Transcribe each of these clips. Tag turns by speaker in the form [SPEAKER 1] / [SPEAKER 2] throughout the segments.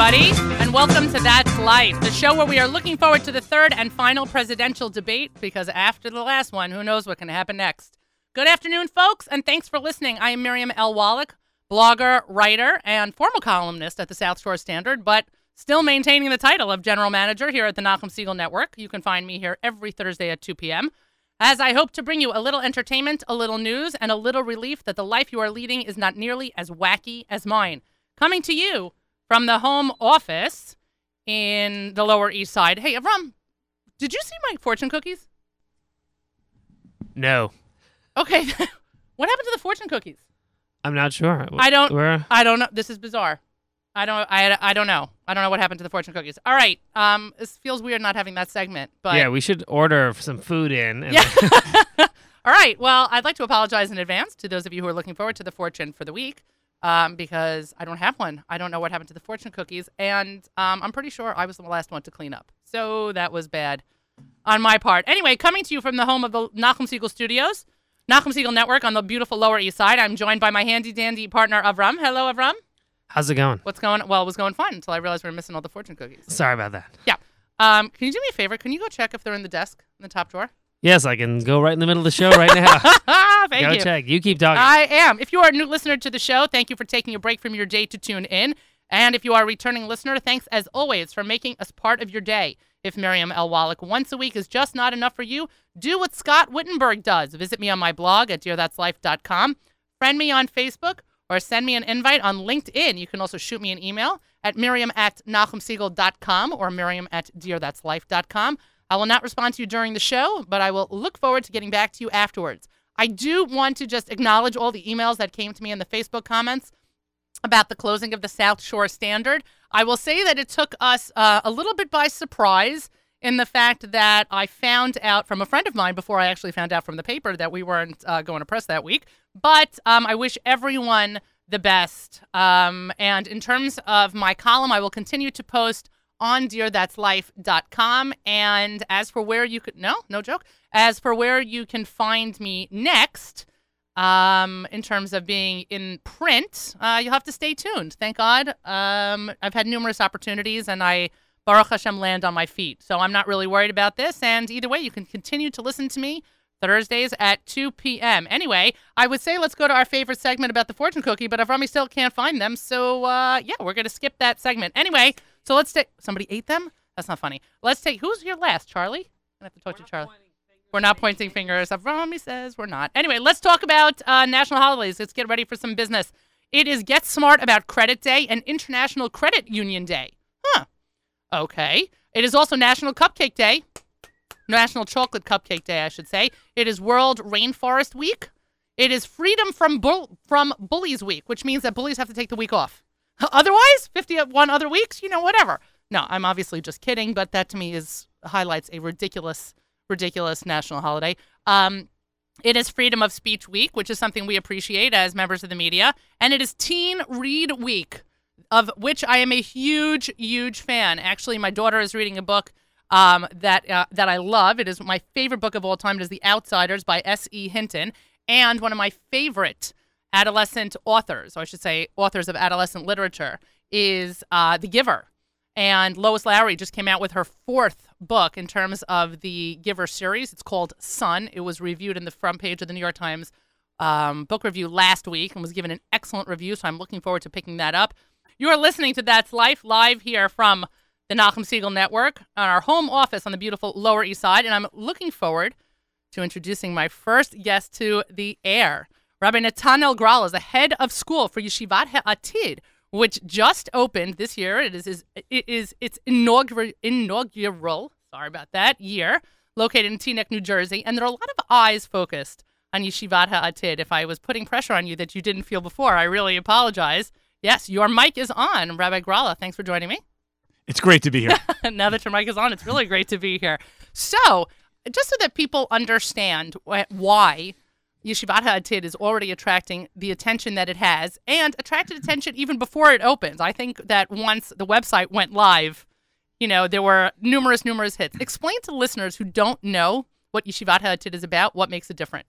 [SPEAKER 1] everybody, and welcome to That's Life, the show where we are looking forward to the third and final presidential debate because after the last one, who knows what can happen next. Good afternoon, folks, and thanks for listening. I am Miriam L. Wallach, blogger, writer, and former columnist at the South Shore Standard, but still maintaining the title of general manager here at the Nachum Segal Network. You can find me here every Thursday at 2 p.m. As I hope to bring you a little entertainment, a little news, and a little relief that the life you are leading is not nearly as wacky as mine. Coming to you from the home office in the Lower East Side. Hey, Avram, did you see my fortune cookies?
[SPEAKER 2] No,
[SPEAKER 1] Okay, what happened to the fortune cookies?
[SPEAKER 2] I'm not sure.
[SPEAKER 1] I don't-
[SPEAKER 2] Where?
[SPEAKER 1] I don't know. This is bizarre. I don't. I, I don't know. I don't know what happened to the fortune cookies. All right. Um, this feels weird not having that segment, but
[SPEAKER 2] yeah, we should order some food in.
[SPEAKER 1] Yeah. All right. Well, I'd like to apologize in advance to those of you who are looking forward to the fortune for the week, um, because I don't have one. I don't know what happened to the fortune cookies, and um, I'm pretty sure I was the last one to clean up. So that was bad on my part. Anyway, coming to you from the home of the Nachum Segal Studios, Nachum Segal Network on the beautiful Lower East Side. I'm joined by my handy dandy partner Avram. Hello, Avram.
[SPEAKER 2] How's it going?
[SPEAKER 1] What's going? Well, it was going fine until I realized we were missing all the fortune cookies.
[SPEAKER 2] Sorry about that.
[SPEAKER 1] Yeah. Um, can you do me a favor? Can you go check if they're in the desk in the top drawer?
[SPEAKER 2] Yes, I can go right in the middle of the show right now.
[SPEAKER 1] Thank
[SPEAKER 2] go
[SPEAKER 1] you.
[SPEAKER 2] check. You keep talking.
[SPEAKER 1] I am. If you are a new listener to the show, thank you for taking a break from your day to tune in. And if you are a returning listener, thanks as always for making us part of your day. If Miriam L. Wallach once a week is just not enough for you, do what Scott Wittenberg does. Visit me on my blog at dearthat'slife.com, friend me on Facebook, or send me an invite on LinkedIn. You can also shoot me an email at miriam at nachumsegal.com or miriam at dearthat'slife.com. I will not respond to you during the show, but I will look forward to getting back to you afterwards. I do want to just acknowledge all the emails that came to me in the Facebook comments about the closing of the South Shore Standard. I will say that it took us uh, a little bit by surprise in the fact that I found out from a friend of mine before I actually found out from the paper that we weren't uh, going to press that week. But um, I wish everyone the best. Um, and in terms of my column, I will continue to post on dearthat'slife.com. And as for where you could, no, no joke. As for where you can find me next, um, in terms of being in print, uh, you'll have to stay tuned. Thank God. Um, I've had numerous opportunities and I, Baruch Hashem, land on my feet. So I'm not really worried about this. And either way, you can continue to listen to me Thursdays at 2 p.m. Anyway, I would say let's go to our favorite segment about the fortune cookie, but Avrami still can't find them. So, uh, yeah, we're going to skip that segment. Anyway, so let's take. Somebody ate them? That's not funny. Let's take. Who's here last? Charlie? I have to talk to Charlie. We're not pointing fingers. Avrami says we're not. Anyway, let's talk about uh, national holidays. Let's get ready for some business. It is Get Smart About Credit Day and International Credit Union Day. Huh. Okay. It is also National Cupcake Day. National Chocolate Cupcake Day, I should say. It is World Rainforest Week. It is Freedom from Bull- from Bullies Week, which means that bullies have to take the week off. Otherwise, 51 other weeks, you know, whatever. No, I'm obviously just kidding, but that to me is highlights a ridiculous, ridiculous national holiday. Um, it is Freedom of Speech Week, which is something we appreciate as members of the media, and it is Teen Read Week, of which I am a huge, huge fan. Actually, my daughter is reading a book um, that uh, that I love. It is my favorite book of all time. It is The Outsiders by S. E. Hinton, and one of my favorite adolescent authors, or I should say, authors of adolescent literature, is uh, The Giver. And Lois Lowry just came out with her fourth book in terms of the Giver series. It's called Son. It was reviewed in the front page of the New York Times um, book review last week and was given an excellent review. So I'm looking forward to picking that up. You are listening to That's Life live here from the Nachum Segal Network on our home office on the beautiful Lower East Side. And I'm looking forward to introducing my first guest to the air. Rabbi Natanel Gral is the head of school for Yeshivat HaAtid, which just opened this year. It is, is it is its inaugural inaugural. Sorry about that. Year located in Teaneck, New Jersey, and there are a lot of eyes focused on Yeshivat HaAtid. If I was putting pressure on you that you didn't feel before, I really apologize. Yes, your mic is on, Rabbi Gralla. Thanks for joining me.
[SPEAKER 3] It's great to be here.
[SPEAKER 1] now that your mic is on, it's really great to be here. So, just so that people understand why Yeshivat HaAtid is already attracting the attention that it has and attracted attention even before it opens. I think that once the website went live, you know, there were numerous, numerous hits. Explain to listeners who don't know what Yeshivat HaAtid is about, what makes it different.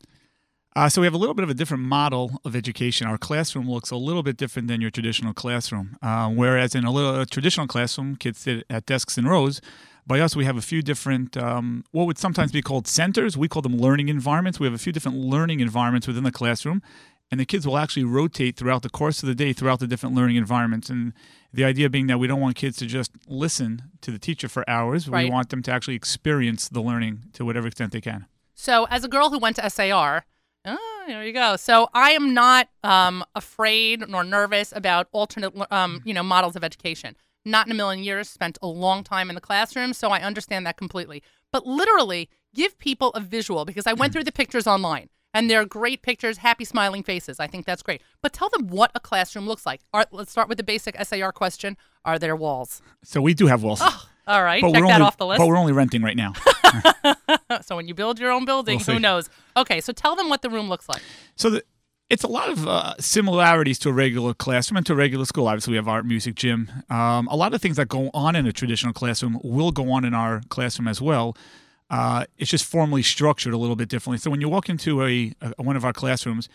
[SPEAKER 3] Uh, so we have a little bit of a different model of education. Our classroom looks a little bit different than your traditional classroom. Uh, whereas in a little a traditional classroom, kids sit at desks in rows. By us, we have a few different, um, what would sometimes be called centers. We call them learning environments. We have a few different learning environments within the classroom, and the kids will actually rotate throughout the course of the day throughout the different learning environments. And the idea being that we don't want kids to just listen to the teacher for hours.
[SPEAKER 1] Right.
[SPEAKER 3] We want them to actually experience the learning to whatever extent they can.
[SPEAKER 1] So, as a girl who went to SAR, oh, there you go. So, I am not um, afraid nor nervous about alternate, um, you know, models of education. Not in a million years. Spent a long time in the classroom, so I understand that completely. But literally, give people a visual because I went through the pictures online, and they're great pictures, happy, smiling faces. I think that's great. But tell them what a classroom looks like. Are, let's start with the basic SAR question: Are there walls?
[SPEAKER 3] So we do have walls.
[SPEAKER 1] All right,
[SPEAKER 3] but
[SPEAKER 1] check
[SPEAKER 3] we're
[SPEAKER 1] that
[SPEAKER 3] only,
[SPEAKER 1] off the list.
[SPEAKER 3] But we're only renting right now.
[SPEAKER 1] so when you build your own building,
[SPEAKER 3] We'll
[SPEAKER 1] who knows? Okay, so tell them what the room looks like.
[SPEAKER 3] So the, it's a lot of uh, similarities to a regular classroom and to a regular school. Obviously, we have art, music, gym. Um, a lot of things that go on in a traditional classroom will go on in our classroom as well. Uh, it's just formally structured a little bit differently. So when you walk into a, a one of our classrooms,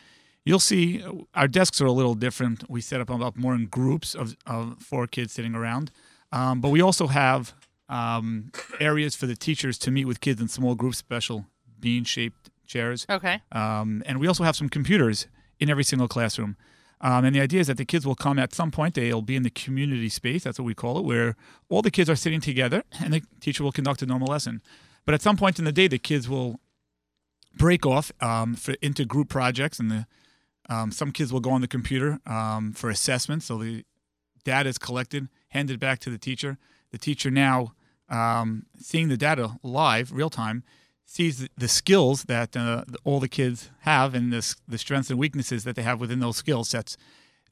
[SPEAKER 3] you'll see uh, our desks are a little different. We set up up more in groups of, of four kids sitting around, um, but we also have um, areas for the teachers to meet with kids in small groups, special bean-shaped chairs.
[SPEAKER 1] Okay.
[SPEAKER 3] Um, and we also have some computers in every single classroom. Um, and the idea is that the kids will come at some point, they'll be in the community space, that's what we call it, where all the kids are sitting together and the teacher will conduct a normal lesson. But at some point in the day, the kids will break off um, for, into group projects, and the, um, some kids will go on the computer um, for assessment. So the data is collected, handed back to the teacher. The teacher now, um, seeing the data live, real time, sees the- skills that uh, all the kids have and the, the strengths and weaknesses that they have within those skill sets.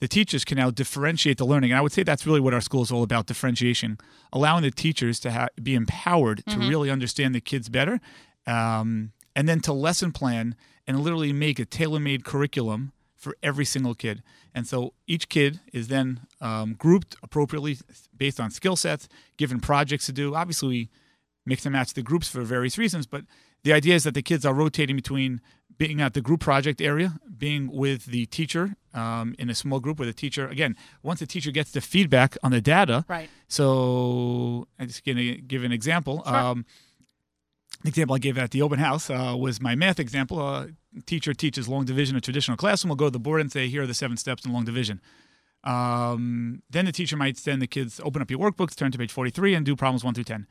[SPEAKER 3] The teachers can now differentiate the learning. And I would say that's really what our school is all about differentiation, allowing the teachers to ha- be empowered to really understand the kids better, um, and then to lesson plan and literally make a tailor made curriculum for every single kid. And so each kid is then um, grouped appropriately based on skill sets, given projects to do. Obviously, we mix and match the groups for various reasons, but the idea is that the kids are rotating between being at the group project area, being with the teacher um, in a small group with a teacher. Again, once the teacher gets the feedback on the data,
[SPEAKER 1] Right.
[SPEAKER 3] so I'm just going to give an example.
[SPEAKER 1] Sure.
[SPEAKER 3] Um, the example I gave at the open house uh, was my math example. Uh, teacher teaches long division, in a traditional classroom. We'll go to the board and say, here are the seven steps in long division. Um, then the teacher might send the kids, open up your workbooks, turn to page 43, and do problems 1 through 10.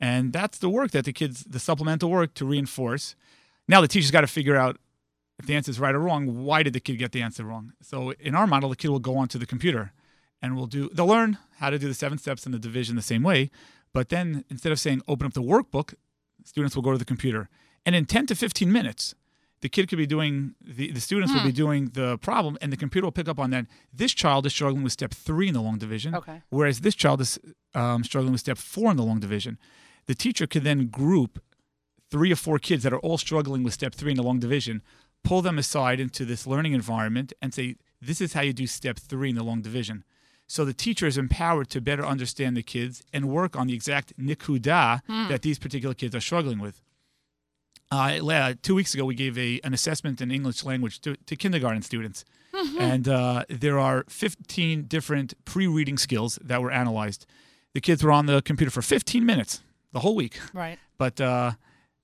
[SPEAKER 3] And that's the work that the kids, the supplemental work to reinforce. Now the teacher's got to figure out if the answer is right or wrong. Why did the kid get the answer wrong? So in our model, the kid will go onto the computer and will do, they'll learn how to do the seven steps in the division the same way. But then instead of saying open up the workbook, students will go to the computer. And in 10 to 15 minutes, the kid could be doing the, the students will be doing the problem and the computer will pick up on that this child is struggling with step three in the long division
[SPEAKER 1] Okay.
[SPEAKER 3] whereas this child is um, struggling with step four in the long division the teacher could then group three or four kids that are all struggling with step three in the long division pull them aside into this learning environment and say this is how you do step three in the long division. So the teacher is empowered to better understand the kids and work on the exact nikuda that these particular kids are struggling with. Uh, two weeks ago, we gave a an assessment in English language to, to kindergarten students, and uh, there are 15 different pre-reading skills that were analyzed. The kids were on the computer for 15 minutes the whole week,
[SPEAKER 1] Right.
[SPEAKER 3] but uh,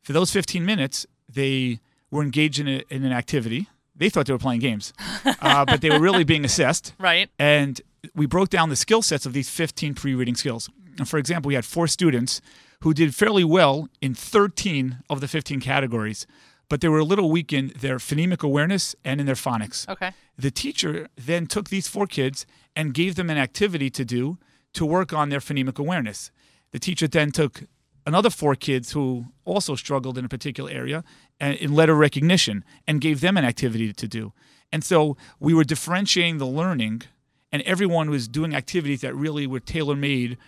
[SPEAKER 3] for those 15 minutes, they were engaged in, a, in an activity. They thought they were playing games, uh, but they were really being assessed.
[SPEAKER 1] Right.
[SPEAKER 3] And we broke down the skill sets of these 15 pre reading skills. And for example, we had four students who did fairly well in 13 of the 15 categories, but they were a little weak in their phonemic awareness and in their phonics.
[SPEAKER 1] Okay.
[SPEAKER 3] The teacher then took these four kids and gave them an activity to do to work on their phonemic awareness. The teacher then took another four kids who also struggled in a particular area and in letter recognition and gave them an activity to do. And so we were differentiating the learning, and everyone was doing activities that really were tailor made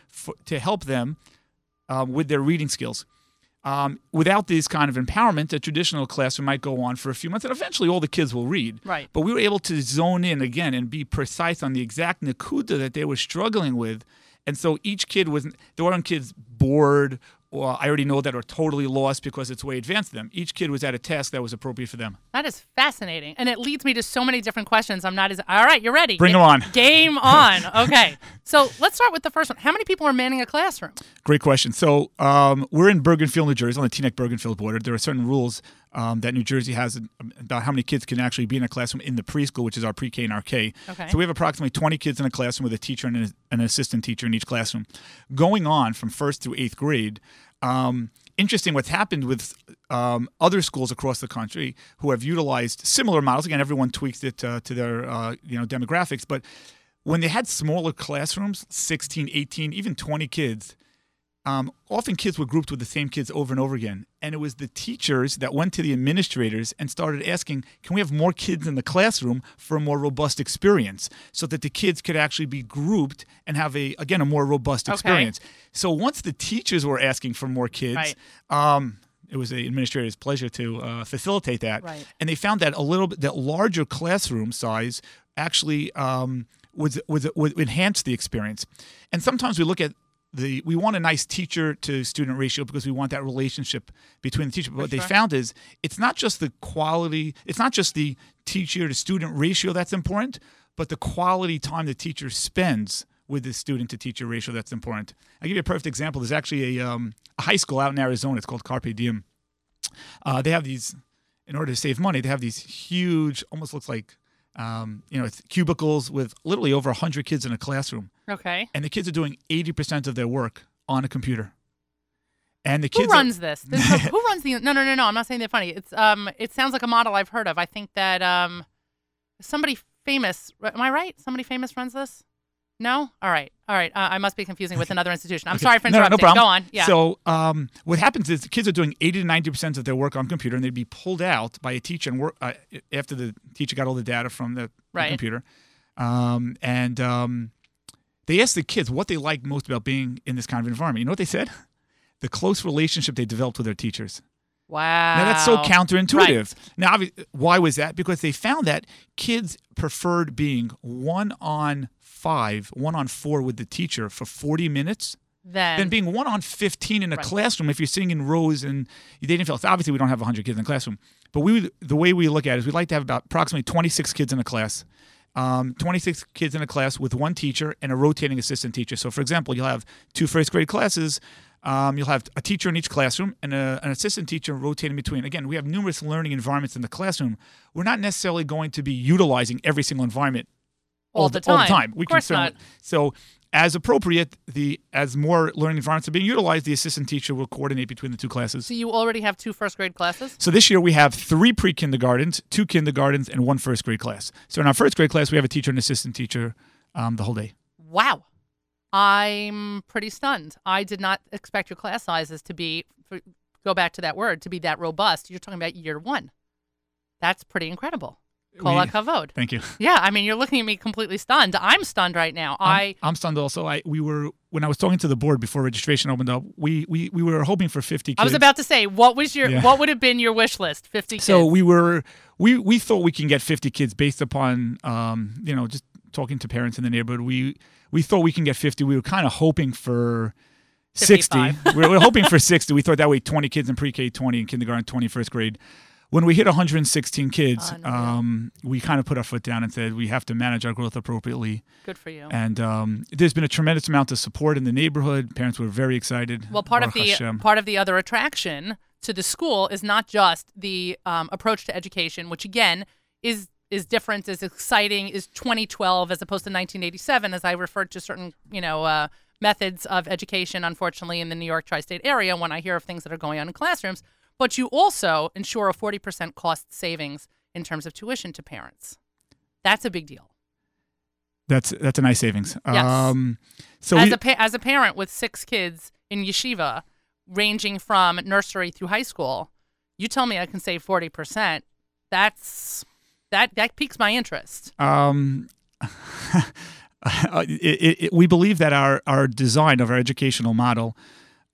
[SPEAKER 3] to help them um, with their reading skills. Um, without this kind of empowerment, a traditional classroom might go on for a few months, and eventually all the kids will read.
[SPEAKER 1] Right.
[SPEAKER 3] But we were able to zone in again and be precise on the exact nakuda that they were struggling with. And so each kid was, there weren't kids bored well, I already know that are totally lost because it's way advanced to them. Each kid was at a task that was appropriate for them.
[SPEAKER 1] That is fascinating. And it leads me to so many different questions. I'm not as. All right, you're ready.
[SPEAKER 3] Bring
[SPEAKER 1] Ga-
[SPEAKER 3] 'em on.
[SPEAKER 1] Game on. Okay. so let's start with the first one. How many people are manning a classroom?
[SPEAKER 3] Great question. So um, we're in Bergenfield, New Jersey, on the Teaneck Bergenfield border. There are certain rules um, that New Jersey has about how many kids can actually be in a classroom in the preschool, which is our pre-K and our K.
[SPEAKER 1] Okay.
[SPEAKER 3] So we have approximately 20 kids in a classroom with a teacher and an, an assistant teacher in each classroom. Going on from first through eighth grade, um, interesting what's happened with um, other schools across the country who have utilized similar models. Again, everyone tweaks it uh, to their uh, you know demographics, but when they had smaller classrooms, 16, 18, even 20 kids, um, often kids were grouped with the same kids over and over again. And it was the teachers that went to the administrators and started asking, can we have more kids in the classroom for a more robust experience so that the kids could actually be grouped and have a, again, a more robust
[SPEAKER 1] Okay.
[SPEAKER 3] experience. So once the teachers were asking for more kids,
[SPEAKER 1] Right.
[SPEAKER 3] um, it was the administrator's pleasure to uh, facilitate that.
[SPEAKER 1] Right.
[SPEAKER 3] And they found that a little bit, that larger classroom size actually um, was, was, would enhance the experience. And sometimes we look at the we want a nice teacher to student ratio because we want that relationship between the teacher. But what they found is it's not just the quality, it's not just the teacher to student ratio that's important, but the quality time the teacher spends with the student to teacher ratio that's important. I'll give you a perfect example. There's actually a, um, a high school out in Arizona. It's called Carpe Diem. Uh, they have these, in order to save money, they have these huge, almost looks like, um, you know, cubicles with literally over 100 kids in a classroom
[SPEAKER 1] Okay.
[SPEAKER 3] and the kids are doing 80% of their work on a computer. And the
[SPEAKER 1] Who
[SPEAKER 3] kids are-
[SPEAKER 1] runs this? this is- who runs the? No, no, no, no. I'm not saying they're funny. It's um. It sounds like a model I've heard of. I think that um, somebody famous. Am I right? Somebody famous runs this. No. All right. All right. Uh, I must be confusing with another institution. I'm
[SPEAKER 3] Okay.
[SPEAKER 1] sorry for
[SPEAKER 3] No, no,
[SPEAKER 1] interrupting.
[SPEAKER 3] no problem.
[SPEAKER 1] Go on. Yeah.
[SPEAKER 3] So um, what happens is the kids are doing 80 to 90% of their work on computer and they'd be pulled out by a teacher and work uh, after the teacher got all the data from the, the computer. Um, and um, they asked the kids what they liked most about being in this kind of environment. You know what they said? The close relationship they developed with their teachers.
[SPEAKER 1] wow.
[SPEAKER 3] Now that's so counterintuitive. Now, why was that? Because they found that kids preferred being one on five, one on four with the teacher for 40 minutes
[SPEAKER 1] Then.
[SPEAKER 3] than being one on 15 in a
[SPEAKER 1] Right.
[SPEAKER 3] classroom if you're sitting in rows and they didn't feel. Obviously, we don't have 100 kids in the classroom, but we the way we look at it is we'd like to have about approximately 26 kids in a class. Um, 26 kids in a class with one teacher and a rotating assistant teacher. So, for example, you'll have two first grade classes. Um, you'll have a teacher in each classroom and a, an assistant teacher rotating between. Again, we have numerous learning environments in the classroom. We're not necessarily going to be utilizing every single environment
[SPEAKER 1] All the time.
[SPEAKER 3] All the time. We
[SPEAKER 1] Of course
[SPEAKER 3] can certainly,
[SPEAKER 1] not.
[SPEAKER 3] So, as appropriate, the as more learning environments are being utilized, the assistant teacher will coordinate between the two classes.
[SPEAKER 1] so you already have two first grade classes.
[SPEAKER 3] So this year we have three pre-kindergartens, two kindergartens, and one first grade class. So in our first grade class, we have a teacher and assistant teacher um, the whole day.
[SPEAKER 1] Wow. I'm pretty stunned. I did not expect your class sizes to be, go back to that word, to be that robust. You're talking about year one. That's pretty incredible. Kol hakavod.
[SPEAKER 3] Thank you.
[SPEAKER 1] Yeah, I mean, you're looking at me completely stunned. I'm stunned right now. I
[SPEAKER 3] I'm, I'm stunned. Also, I we were when I was talking to the board before registration opened up. We we, we were hoping for 50 kids.
[SPEAKER 1] I was about to say, what was your
[SPEAKER 3] Yeah.
[SPEAKER 1] what would have been your wish list? Fifty kids.
[SPEAKER 3] So we were we we thought we can get 50 kids based upon um, you know just talking to parents in the neighborhood. We we thought we can get 50. We were kind of hoping for 60.
[SPEAKER 1] 55.
[SPEAKER 3] we were hoping for 60. We thought that way 20 kids in pre-K, 20 in kindergarten, 20 first grade. When we hit 116 kids,
[SPEAKER 1] Unreal.
[SPEAKER 3] um, we kind of put our foot down and said we have to manage our growth appropriately.
[SPEAKER 1] Good for you.
[SPEAKER 3] And um, there's been a tremendous amount of support in the neighborhood. Parents were very excited.
[SPEAKER 1] Well, part of the
[SPEAKER 3] Hashem.
[SPEAKER 1] part of the other attraction to the school is not just the um, approach to education, which again is is different, is exciting, is 2012 as opposed to 1987, as I referred to certain you know uh, methods of education, unfortunately, in the New York tri-state area when I hear of things that are going on in classrooms. But you also ensure a 40% cost savings in terms of tuition to parents. That's a big deal.
[SPEAKER 3] That's that's a nice savings.
[SPEAKER 1] Yes.
[SPEAKER 3] Um, so
[SPEAKER 1] as
[SPEAKER 3] we,
[SPEAKER 1] a pa- as a parent with six kids in yeshiva, ranging from nursery through high school, you tell me I can save forty percent. That's that that piques my interest.
[SPEAKER 3] um, it, it, it, we believe that our, our design of our educational model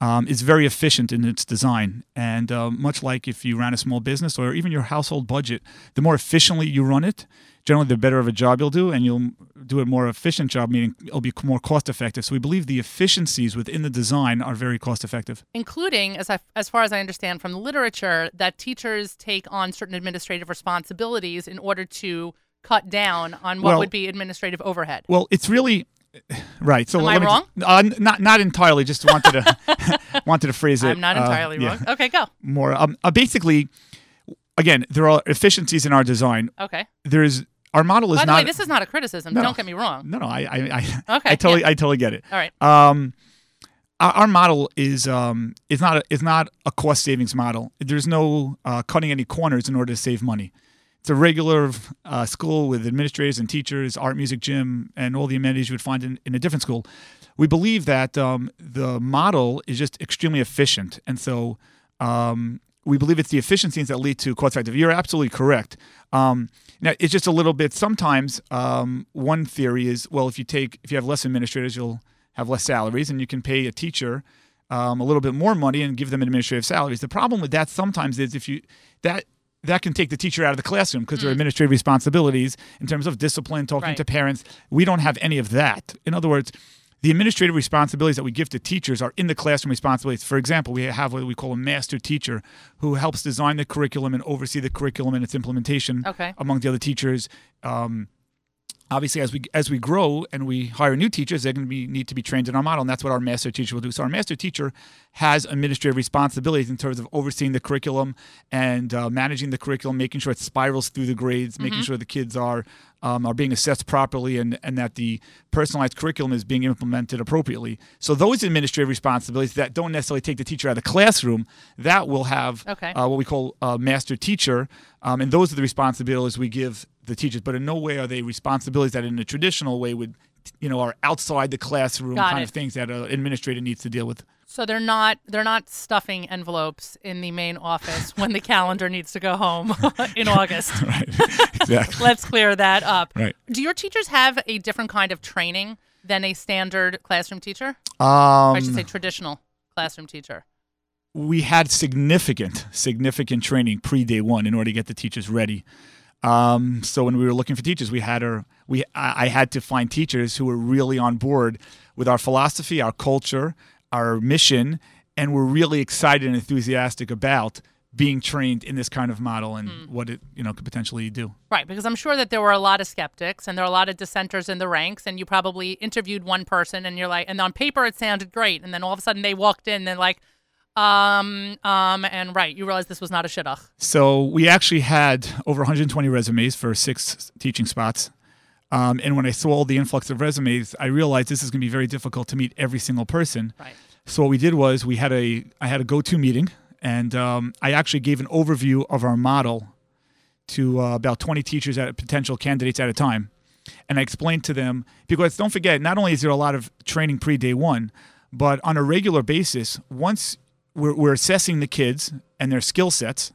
[SPEAKER 3] um, is very efficient in its design. And uh, much like if you ran a small business or even your household budget, the more efficiently you run it, generally the better of a job you'll do, and you'll do a more efficient job, meaning it'll be more cost effective. So we believe the efficiencies within the design are very cost effective.
[SPEAKER 1] including as I, as far as I understand from the literature that teachers take on certain administrative responsibilities in order to cut down on what
[SPEAKER 3] Well-
[SPEAKER 1] would be administrative overhead.
[SPEAKER 3] Well, it's really right. So
[SPEAKER 1] Am
[SPEAKER 3] let
[SPEAKER 1] I
[SPEAKER 3] me
[SPEAKER 1] wrong?
[SPEAKER 3] Just, uh, not not entirely. Just wanted to wanted to phrase it.
[SPEAKER 1] I'm not
[SPEAKER 3] uh,
[SPEAKER 1] entirely
[SPEAKER 3] yeah,
[SPEAKER 1] wrong. Okay, go.
[SPEAKER 3] More um, uh, basically, again, there are efficiencies in our design.
[SPEAKER 1] Okay.
[SPEAKER 3] There's our model is
[SPEAKER 1] By the
[SPEAKER 3] not.
[SPEAKER 1] way, this is not a criticism.
[SPEAKER 3] No.
[SPEAKER 1] Don't get me wrong.
[SPEAKER 3] no, no, I, I, I,
[SPEAKER 1] Okay.
[SPEAKER 3] I totally,
[SPEAKER 1] yeah.
[SPEAKER 3] I totally get it.
[SPEAKER 1] All right.
[SPEAKER 3] Um, our, our model is um, is not a, is not a cost savings model. There's no uh, cutting any corners in order to save money. It's a regular uh, school with administrators and teachers, art, music, gym, and all the amenities you would find in, in a different school. We believe that um, the model is just extremely efficient, and so um, we believe it's the efficiencies that lead to cost effective. You're absolutely correct. Um, now it's just a little bit. Sometimes um, one theory is well, if you take if you have less administrators, you'll have less salaries, and you can pay a teacher um, a little bit more money and give them administrative salaries. The problem with that sometimes is if you that that can take the teacher out of the classroom because there are administrative responsibilities in terms of discipline, talking
[SPEAKER 1] Right.
[SPEAKER 3] to parents. We don't have any of that. In other words, the administrative responsibilities that we give to teachers are in the classroom responsibilities. For example, we have what we call a master teacher who helps design the curriculum and oversee the curriculum and its implementation
[SPEAKER 1] Okay.
[SPEAKER 3] among the other teachers. Um, obviously, as we as we grow and we hire new teachers, they're going to be need to be trained in our model, and that's what our master teacher will do. So our master teacher has administrative responsibilities in terms of overseeing the curriculum and uh, managing the curriculum, making sure it spirals through the grades, making sure the kids are um, are being assessed properly, and and that the personalized curriculum is being implemented appropriately. So those administrative responsibilities that don't necessarily take the teacher out of the classroom, that will have
[SPEAKER 1] Okay.
[SPEAKER 3] uh, what we call a master teacher, um, and those are the responsibilities we give the teachers. But in no way are they responsibilities that, in a traditional way, would you know are outside the classroom
[SPEAKER 1] Got
[SPEAKER 3] kind
[SPEAKER 1] it.
[SPEAKER 3] of things that an administrator needs to deal with.
[SPEAKER 1] So they're not they're not stuffing envelopes in the main office when the calendar needs to go home in August.
[SPEAKER 3] Right. exactly.
[SPEAKER 1] Let's clear that up.
[SPEAKER 3] Right.
[SPEAKER 1] Do your teachers have a different kind of training than a standard classroom teacher?
[SPEAKER 3] Um,
[SPEAKER 1] I should say traditional classroom teacher.
[SPEAKER 3] we had significant, significant training pre day one in order to get the teachers ready. Um, so when we were looking for teachers, we had our we I, I had to find teachers who were really on board with our philosophy, our culture, our mission, and were really excited and enthusiastic about being trained in this kind of model and what it you know could potentially do.
[SPEAKER 1] Right, because I'm sure that there were a lot of skeptics and there are a lot of dissenters in the ranks, and you probably interviewed one person and you're like, and on paper it sounded great, and then all of a sudden they walked in and they're like, um, um, and right, you realize this was not a shidduch.
[SPEAKER 3] So we actually had over 120 resumes for six teaching spots. Um, and when I saw all the influx of resumes, I realized this is going to be very difficult to meet every single person.
[SPEAKER 1] Right.
[SPEAKER 3] So what we did was we had a I had a go-to meeting, and um, I actually gave an overview of our model to uh, about 20 teachers at potential candidates at a time, and I explained to them because don't forget, not only is there a lot of training pre day one, but on a regular basis, once we're, we're assessing the kids and their skill sets,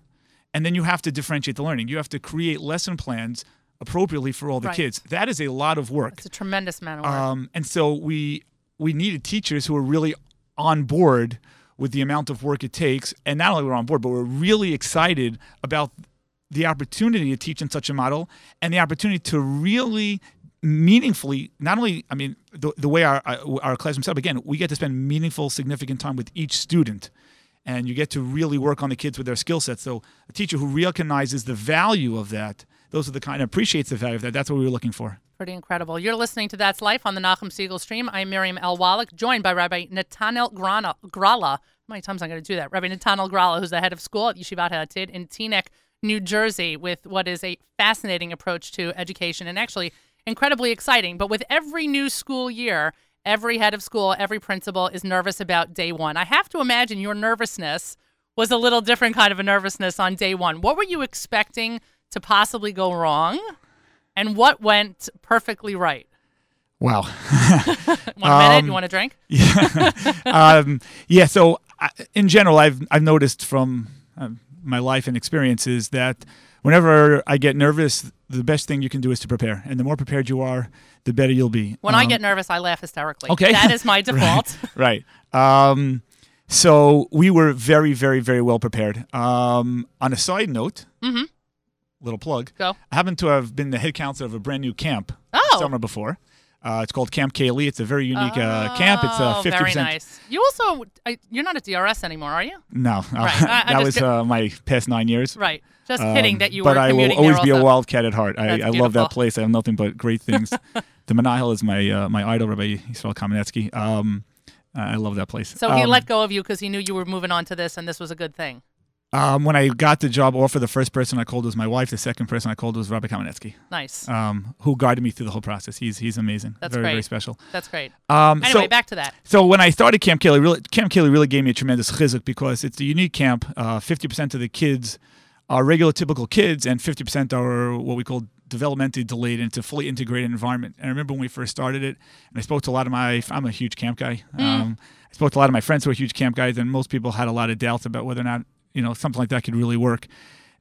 [SPEAKER 3] and then you have to differentiate the learning. You have to create lesson plans appropriately for all the
[SPEAKER 1] Right.
[SPEAKER 3] kids. That is a lot of work.
[SPEAKER 1] It's a tremendous amount of work.
[SPEAKER 3] Um, and so we we needed teachers who were really on board with the amount of work it takes, and not only were on board, but were really excited about the opportunity to teach in such a model and the opportunity to really meaningfully not only i mean the, the way our our classroom set up again we get to spend meaningful significant time with each student and you get to really work on the kids with their skill sets so a teacher who recognizes the value of that those are the kind of appreciates the value of that that's what we were looking for
[SPEAKER 1] Pretty incredible. You're listening to That's Life on the Nachum Segal stream. I'm Miriam L. Wallach, joined by Rabbi Natanel Grana, Grala. How many times am I going to do that? Rabbi Natanel Grala, who's the head of school at Yeshivat HaAtid in Teaneck, New Jersey, with what is a fascinating approach to education and actually incredibly exciting. But with every new school year, every head of school, every principal is nervous about day one. I have to imagine your nervousness was a little different kind of a nervousness on day one. What were you expecting to possibly go wrong? And what went perfectly right?
[SPEAKER 3] wow
[SPEAKER 1] One minute,
[SPEAKER 3] Um,
[SPEAKER 1] you want a drink?
[SPEAKER 3] Yeah, um, yeah. So I, in general, I've I've noticed from um, my life and experiences that whenever I get nervous, the best thing you can do is to prepare, and the more prepared you are, the better you'll be.
[SPEAKER 1] When I
[SPEAKER 3] Um,
[SPEAKER 1] get nervous, I laugh hysterically.
[SPEAKER 3] okay.
[SPEAKER 1] That is my default.
[SPEAKER 3] right. Um, So we were very, very, very well prepared. Um, on a side note,
[SPEAKER 1] Mhm.
[SPEAKER 3] little plug.
[SPEAKER 1] Go.
[SPEAKER 3] I happen to have been the head counselor of a brand new camp
[SPEAKER 1] Oh.
[SPEAKER 3] summer before. Uh, it's called Camp Kaylie. It's a very unique uh, camp. It's uh,
[SPEAKER 1] Oh,
[SPEAKER 3] 50%.
[SPEAKER 1] very nice. You also, I, you're not at DRS anymore, are you?
[SPEAKER 3] No, uh,
[SPEAKER 1] Right. I- I
[SPEAKER 3] that was uh, my past nine years.
[SPEAKER 1] Right. Just
[SPEAKER 3] Um,
[SPEAKER 1] kidding that you were.
[SPEAKER 3] but I will always be a wildcat at heart. I, I love that place. I have nothing but great things. the Menahel is my uh, my idol, Rabbi Yisrael Kamenetsky. Um, I love that place.
[SPEAKER 1] So he
[SPEAKER 3] Um,
[SPEAKER 1] let go of you because he knew you were moving on to this, and this was a good thing.
[SPEAKER 3] Um, when I got the job offer, the first person I called was my wife. The second person I called was Rabbi Kamenetsky,
[SPEAKER 1] Nice.
[SPEAKER 3] um, who guided me through the whole process. He's he's amazing.
[SPEAKER 1] That's
[SPEAKER 3] very very special.
[SPEAKER 1] That's great.
[SPEAKER 3] Um,
[SPEAKER 1] Anyway,
[SPEAKER 3] so,
[SPEAKER 1] back to that.
[SPEAKER 3] So when I started Camp Kaylie, really, Camp Kaylie really gave me a tremendous chizuk because it's a unique camp. Uh, Fifty percent of the kids are regular, typical kids, and fifty percent are what we call developmentally delayed into fully integrated environment. And I remember when we first started it, and I spoke to a lot of my. I'm a huge camp guy. Um, I spoke to a lot of my friends who are huge camp guys, and most people had a lot of doubts about whether or not you know something like that could really work.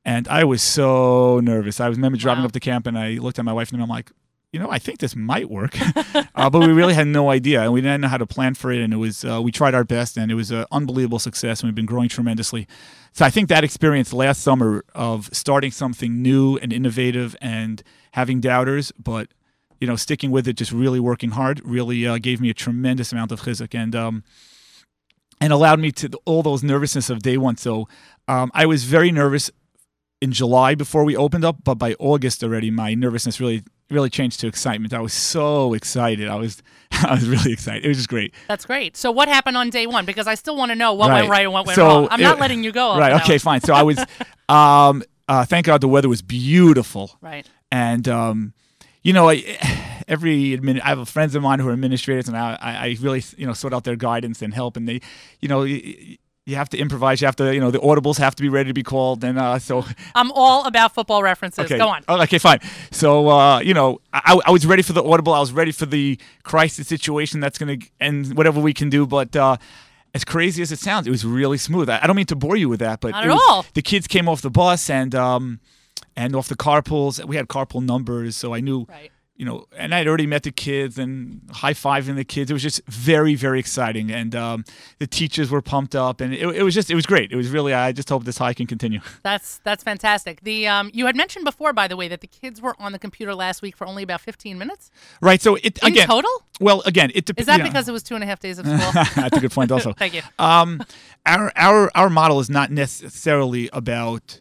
[SPEAKER 3] And I was so nervous. I was remember driving
[SPEAKER 1] Wow.
[SPEAKER 3] up to camp, and I looked at my wife, and I'm like, you know, I think this might work, uh, but we really had no idea, and we didn't know how to plan for it. And it was, uh, we tried our best, and it was an unbelievable success, and we've been growing tremendously. So I think that experience last summer of starting something new and innovative, and having doubters, but you know, sticking with it, just really working hard, really uh, gave me a tremendous amount of chizuk, and um, and allowed me to all those nervousness of day one. So um, I was very nervous in July before we opened up, but by August already, my nervousness really really changed to excitement. I was so excited. I was I was really excited. It was just great.
[SPEAKER 1] That's great. So what happened on day one? Because I still want to know what went
[SPEAKER 3] Right.
[SPEAKER 1] right and what went
[SPEAKER 3] So
[SPEAKER 1] wrong. I'm not letting you go.
[SPEAKER 3] right. Okay. Fine. So I was. um, uh, thank God the weather was beautiful.
[SPEAKER 1] Right.
[SPEAKER 3] and um, you know, I, every admin, I have friends of mine who are administrators, and I, I really you know sort out their guidance and help, and they, you know. You, you have to improvise. You have to, you know, the audibles have to be ready to be called, and uh, so
[SPEAKER 1] I'm all about football references.
[SPEAKER 3] Okay.
[SPEAKER 1] Go on.
[SPEAKER 3] Oh, okay, fine. So, uh, you know, I, I was ready for the audible. I was ready for the crisis situation that's going to end whatever we can do. But uh, as crazy as it sounds, it was really smooth. I, I don't mean to bore you with that, but
[SPEAKER 1] Not at
[SPEAKER 3] was-
[SPEAKER 1] all.
[SPEAKER 3] the kids came off the bus and um, and off the carpools. We had carpool numbers, so I knew.
[SPEAKER 1] Right.
[SPEAKER 3] You know, and I'd already met the kids and high fiving the kids. It was just very, very exciting, and um, the teachers were pumped up, and it, it was just, it was great. It was really, I just hope this high can continue.
[SPEAKER 1] That's that's fantastic. The um, you had mentioned before, by the way, that the kids were on the computer last week for only about 15 minutes
[SPEAKER 3] Right. So it
[SPEAKER 1] in
[SPEAKER 3] again.
[SPEAKER 1] total.
[SPEAKER 3] Well, again, it depends.
[SPEAKER 1] Is that because it was two and a half days of school?
[SPEAKER 3] That's a good point, also.
[SPEAKER 1] Thank you.
[SPEAKER 3] Um, our our our model is not necessarily about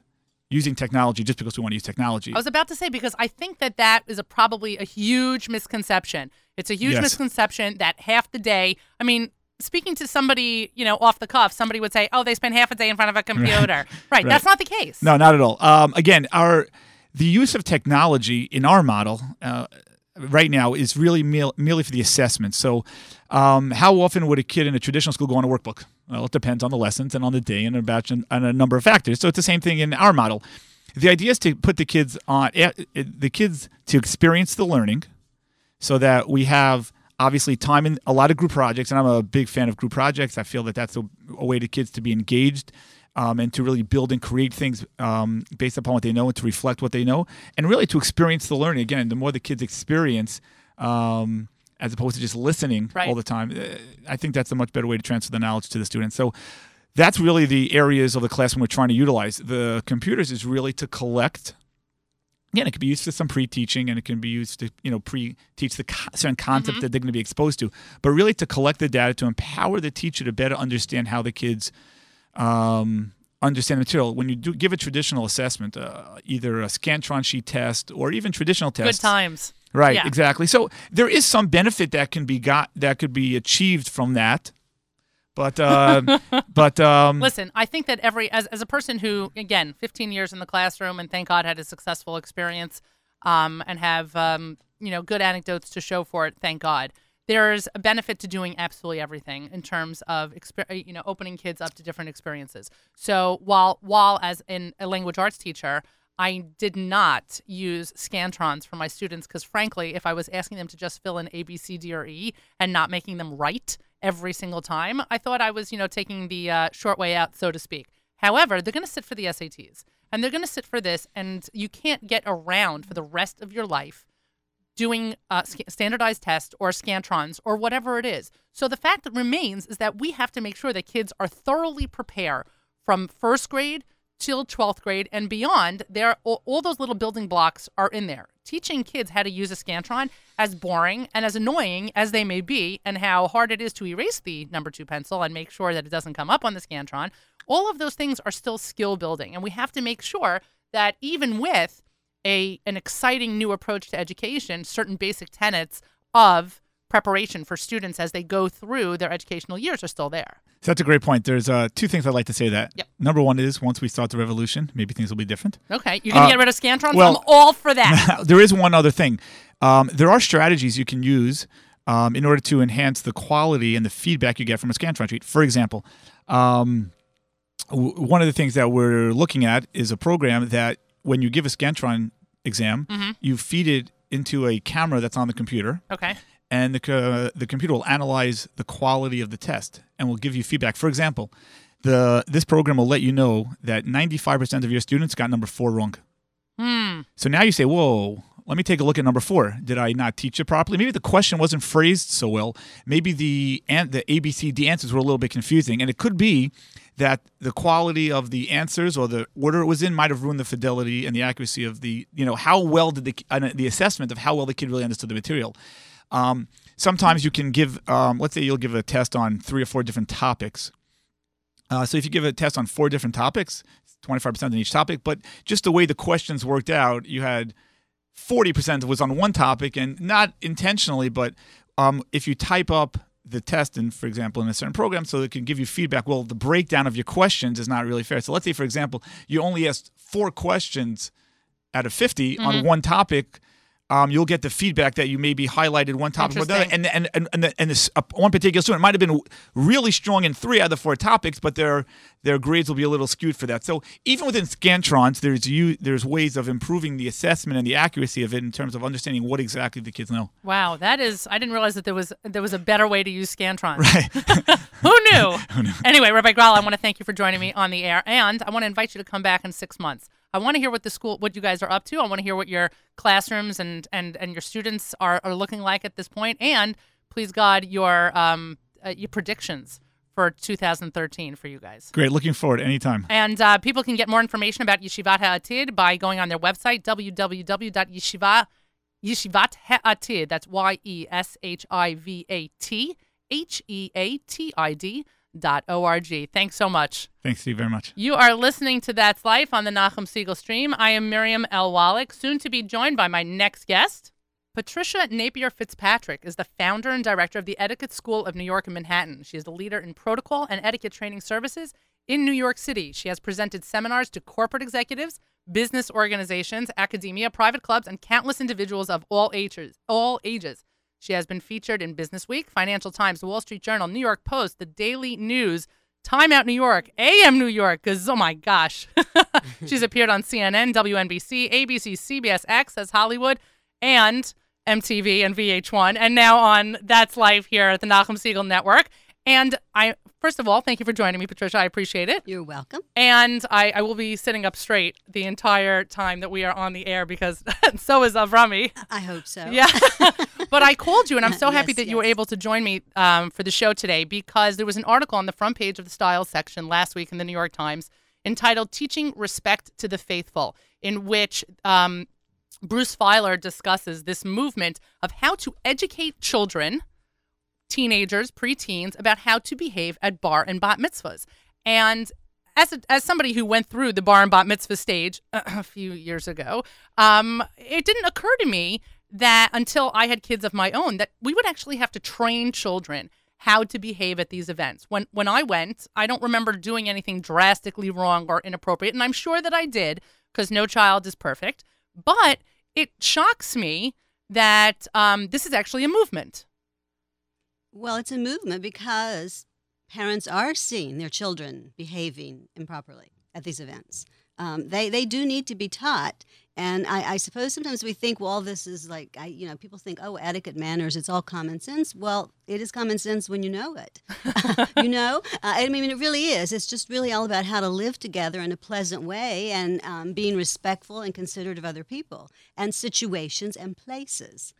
[SPEAKER 3] using technology just because we want to use technology.
[SPEAKER 1] I was about to say because I think that that is a, probably a huge misconception. It's a huge
[SPEAKER 3] Yes.
[SPEAKER 1] misconception that half the day. I mean, speaking to somebody, you know, off the cuff, somebody would say, "Oh, they spend half a day in front of a computer." Right. That's not the case.
[SPEAKER 3] No, not at all. Um, again, our the use of technology in our model uh, right now is really merely for the assessment. So, um, how often would a kid in a traditional school go on a workbook? Well, it depends on the lessons and on the day and a about and a number of factors. So it's the same thing in our model. The idea is to put the kids on eh, eh, the kids to experience the learning, so that we have obviously time in a lot of group projects and i'm a big fan of group projects i feel that that's a, a way to kids to be engaged um, and to really build and create things um, based upon what they know and to reflect what they know and really to experience the learning again the more the kids experience um, as opposed to just listening
[SPEAKER 1] Right.
[SPEAKER 3] all the time eh, i think that's a much better way to transfer the knowledge to the students so that's really the areas of the classroom we're trying to utilize the computers is really to collect again, it can be used for some pre-teaching, and it can be used to you know pre-teach the co- certain concepts
[SPEAKER 1] Mm-hmm.
[SPEAKER 3] that they're going to be exposed to. But really, to collect the data to empower the teacher to better understand how the kids um, understand the material. When you do give a traditional assessment, uh, either a Scantron sheet test or even traditional tests, Good
[SPEAKER 1] times.
[SPEAKER 3] Right?
[SPEAKER 1] Yeah.
[SPEAKER 3] Exactly. So there is some benefit that can be got that could be achieved from that. But uh, but um,
[SPEAKER 1] Listen, I think that every as as a person who again, 15 years in the classroom and thank God had a successful experience um, and have um, you know good anecdotes to show for it. Thank God. There's a benefit to doing absolutely everything in terms of exper- you know opening kids up to different experiences. So while while as in a language arts teacher, I did not use scantrons for my students because frankly, if I was asking them to just fill in A, B, C, D, or E and not making them write every single time, I thought I was, you know, taking the uh, short way out, so to speak. However, they're going to sit for the SATs and they're going to sit for this, and you can't get around for the rest of your life doing uh, standardized tests or scantrons or whatever it is. So the fact that remains is that we have to make sure that kids are thoroughly prepared from first grade till 12th grade and beyond. There, all, all those little building blocks are in there. Teaching kids how to use a scantron, as boring and as annoying as they may be, and how hard it is to erase the number two pencil and make sure that it doesn't come up on the scantron. All of those things are still skill building, and we have to make sure that even with a an exciting new approach to education, certain basic tenets of preparation for students as they go through their educational years are still there.
[SPEAKER 3] So that's a great point. There's uh, two things I'd like to say that.
[SPEAKER 1] Yep.
[SPEAKER 3] Number one is once we start the revolution, maybe things will be different.
[SPEAKER 1] Okay, you're gonna
[SPEAKER 3] Uh,
[SPEAKER 1] get rid of scantrons.
[SPEAKER 3] well-
[SPEAKER 1] I'm all for that.
[SPEAKER 3] there is one other thing. Um, there are strategies you can use um, in order to enhance the quality and the feedback you get from a Scantron sheet. For example, um, w- one of the things that we're looking at is a program that when you give a Scantron exam,
[SPEAKER 1] Mm-hmm.
[SPEAKER 3] you feed it into a camera that's on the computer,
[SPEAKER 1] okay.
[SPEAKER 3] And the co- the computer will analyze the quality of the test and will give you feedback. For example, the this program will let you know that 95% of your students got number four wrong.
[SPEAKER 1] Hmm.
[SPEAKER 3] So now you say, whoa, let me take a look at number four. Did I not teach it properly? Maybe the question wasn't phrased so well. Maybe the an- the ABCD answers were a little bit confusing. And it could be that the quality of the answers or the order it was in might have ruined the fidelity and the accuracy of the, you know, how well did the, uh, the assessment of how well the kid really understood the material. Um, sometimes you can give, um, let's say you'll give a test on three or four different topics. Uh, so if you give a test on four different topics, 25% on each topic, but just the way the questions worked out, you had 40% was on one topic and not intentionally, but um, if you type up the test in, for example, in a certain program, so it can give you feedback. Well, the breakdown of your questions is not really fair. So let's say, for example, you only asked four questions out of 50 on one topic. Um, you'll get the feedback that you maybe highlighted one topic or another, and and and and, the, and this, uh, one particular student might have been really strong in three out of the four topics, but their their grades will be a little skewed for that. So even within Scantrons, there's you there's ways of improving the assessment and the accuracy of it in terms of understanding what exactly the kids know.
[SPEAKER 1] Wow, that is. I didn't realize that there was there was a better way to use Scantron.
[SPEAKER 3] Right.
[SPEAKER 1] Who knew? Who knew? Anyway, Rabbi Grall, I want to thank you for joining me on the air, and I want to invite you to come back in six months. I want to hear what the school, what you guys are up to. I want to hear what your classrooms and and and your students are are looking like at this point, and please God, your um uh, your predictions for 2013 for you guys.
[SPEAKER 3] Great. Looking forward anytime.
[SPEAKER 1] And uh, people can get more information about Yeshivat Ha'atid by going on their website, www.yeshivat Yeshivat Ha'atid. That's Y E S H I V A T H E A T I D dot O R G. Thanks so much.
[SPEAKER 3] Thanks, Steve, very much.
[SPEAKER 1] You are listening to That's Life on the Nachum Segal stream. I am Miriam L. Wallach, soon to be joined by my next guest. Patricia Napier Fitzpatrick is the founder and director of the Etiquette School of New York and Manhattan. She is the leader in protocol and etiquette training services in New York City. She has presented seminars to corporate executives, business organizations, academia, private clubs, and countless individuals of all ages. All ages. She has been featured in Business Week, Financial Times, Wall Street Journal, New York Post, The Daily News, Time Out New York, AM New York, because oh my gosh. She's appeared on CNN, WNBC, ABC, CBS, Access Hollywood, and MTV and VH1, and now on That's Life here at the Nachum Segal Network. And I, first of all, thank you for joining me, Patricia. I appreciate it.
[SPEAKER 4] You're welcome.
[SPEAKER 1] And I, I will be sitting up straight the entire time that we are on the air because so is Avrami.
[SPEAKER 4] I hope so.
[SPEAKER 1] Yeah. but I called you, and I'm so happy
[SPEAKER 4] Yes,
[SPEAKER 1] that you were able to join me um, for the show today because there was an article on the front page of the Style section last week in the New York Times entitled Teaching Respect to the Faithful, in which um, Bruce Feiler discusses this movement of how to educate children, teenagers, preteens, about how to behave at bar and bat mitzvahs. And as, a, as somebody who went through the bar and bat mitzvah stage a few years ago, um, it didn't occur to me that until I had kids of my own that we would actually have to train children how to behave at these events. When when I went, I don't remember doing anything drastically wrong or inappropriate, and I'm sure that I did because no child is perfect. But it shocks me that um, this is actually a movement.
[SPEAKER 4] Well, it's a movement because parents are seeing their children behaving improperly at these events. Um, they they do need to be taught, and I, I suppose sometimes we think, well, this is like, I, you know, people think, oh, etiquette, manners, it's all common sense. Well, it is common sense when you know it. you know, uh, I mean, it really is. It's just really all about how to live together in a pleasant way and um, being respectful and considerate of other people and situations and places.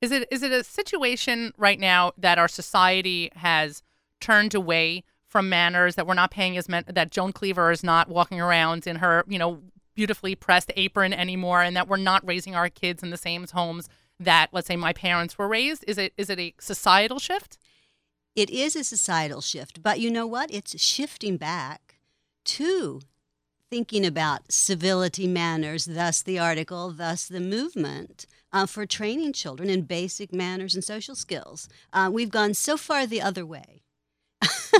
[SPEAKER 1] Is it is it a situation right now that our society has turned away from manners that we're not paying as men- that June Cleaver is not walking around in her you know beautifully pressed apron anymore, and that we're not raising our kids in the same homes that let's say my parents were raised? Is it is it a societal shift?
[SPEAKER 4] It is a societal shift, but you know what? It's shifting back to thinking about civility manners, thus the article, thus the movement uh, for training children in basic manners and social skills. Uh, we've gone so far the other way.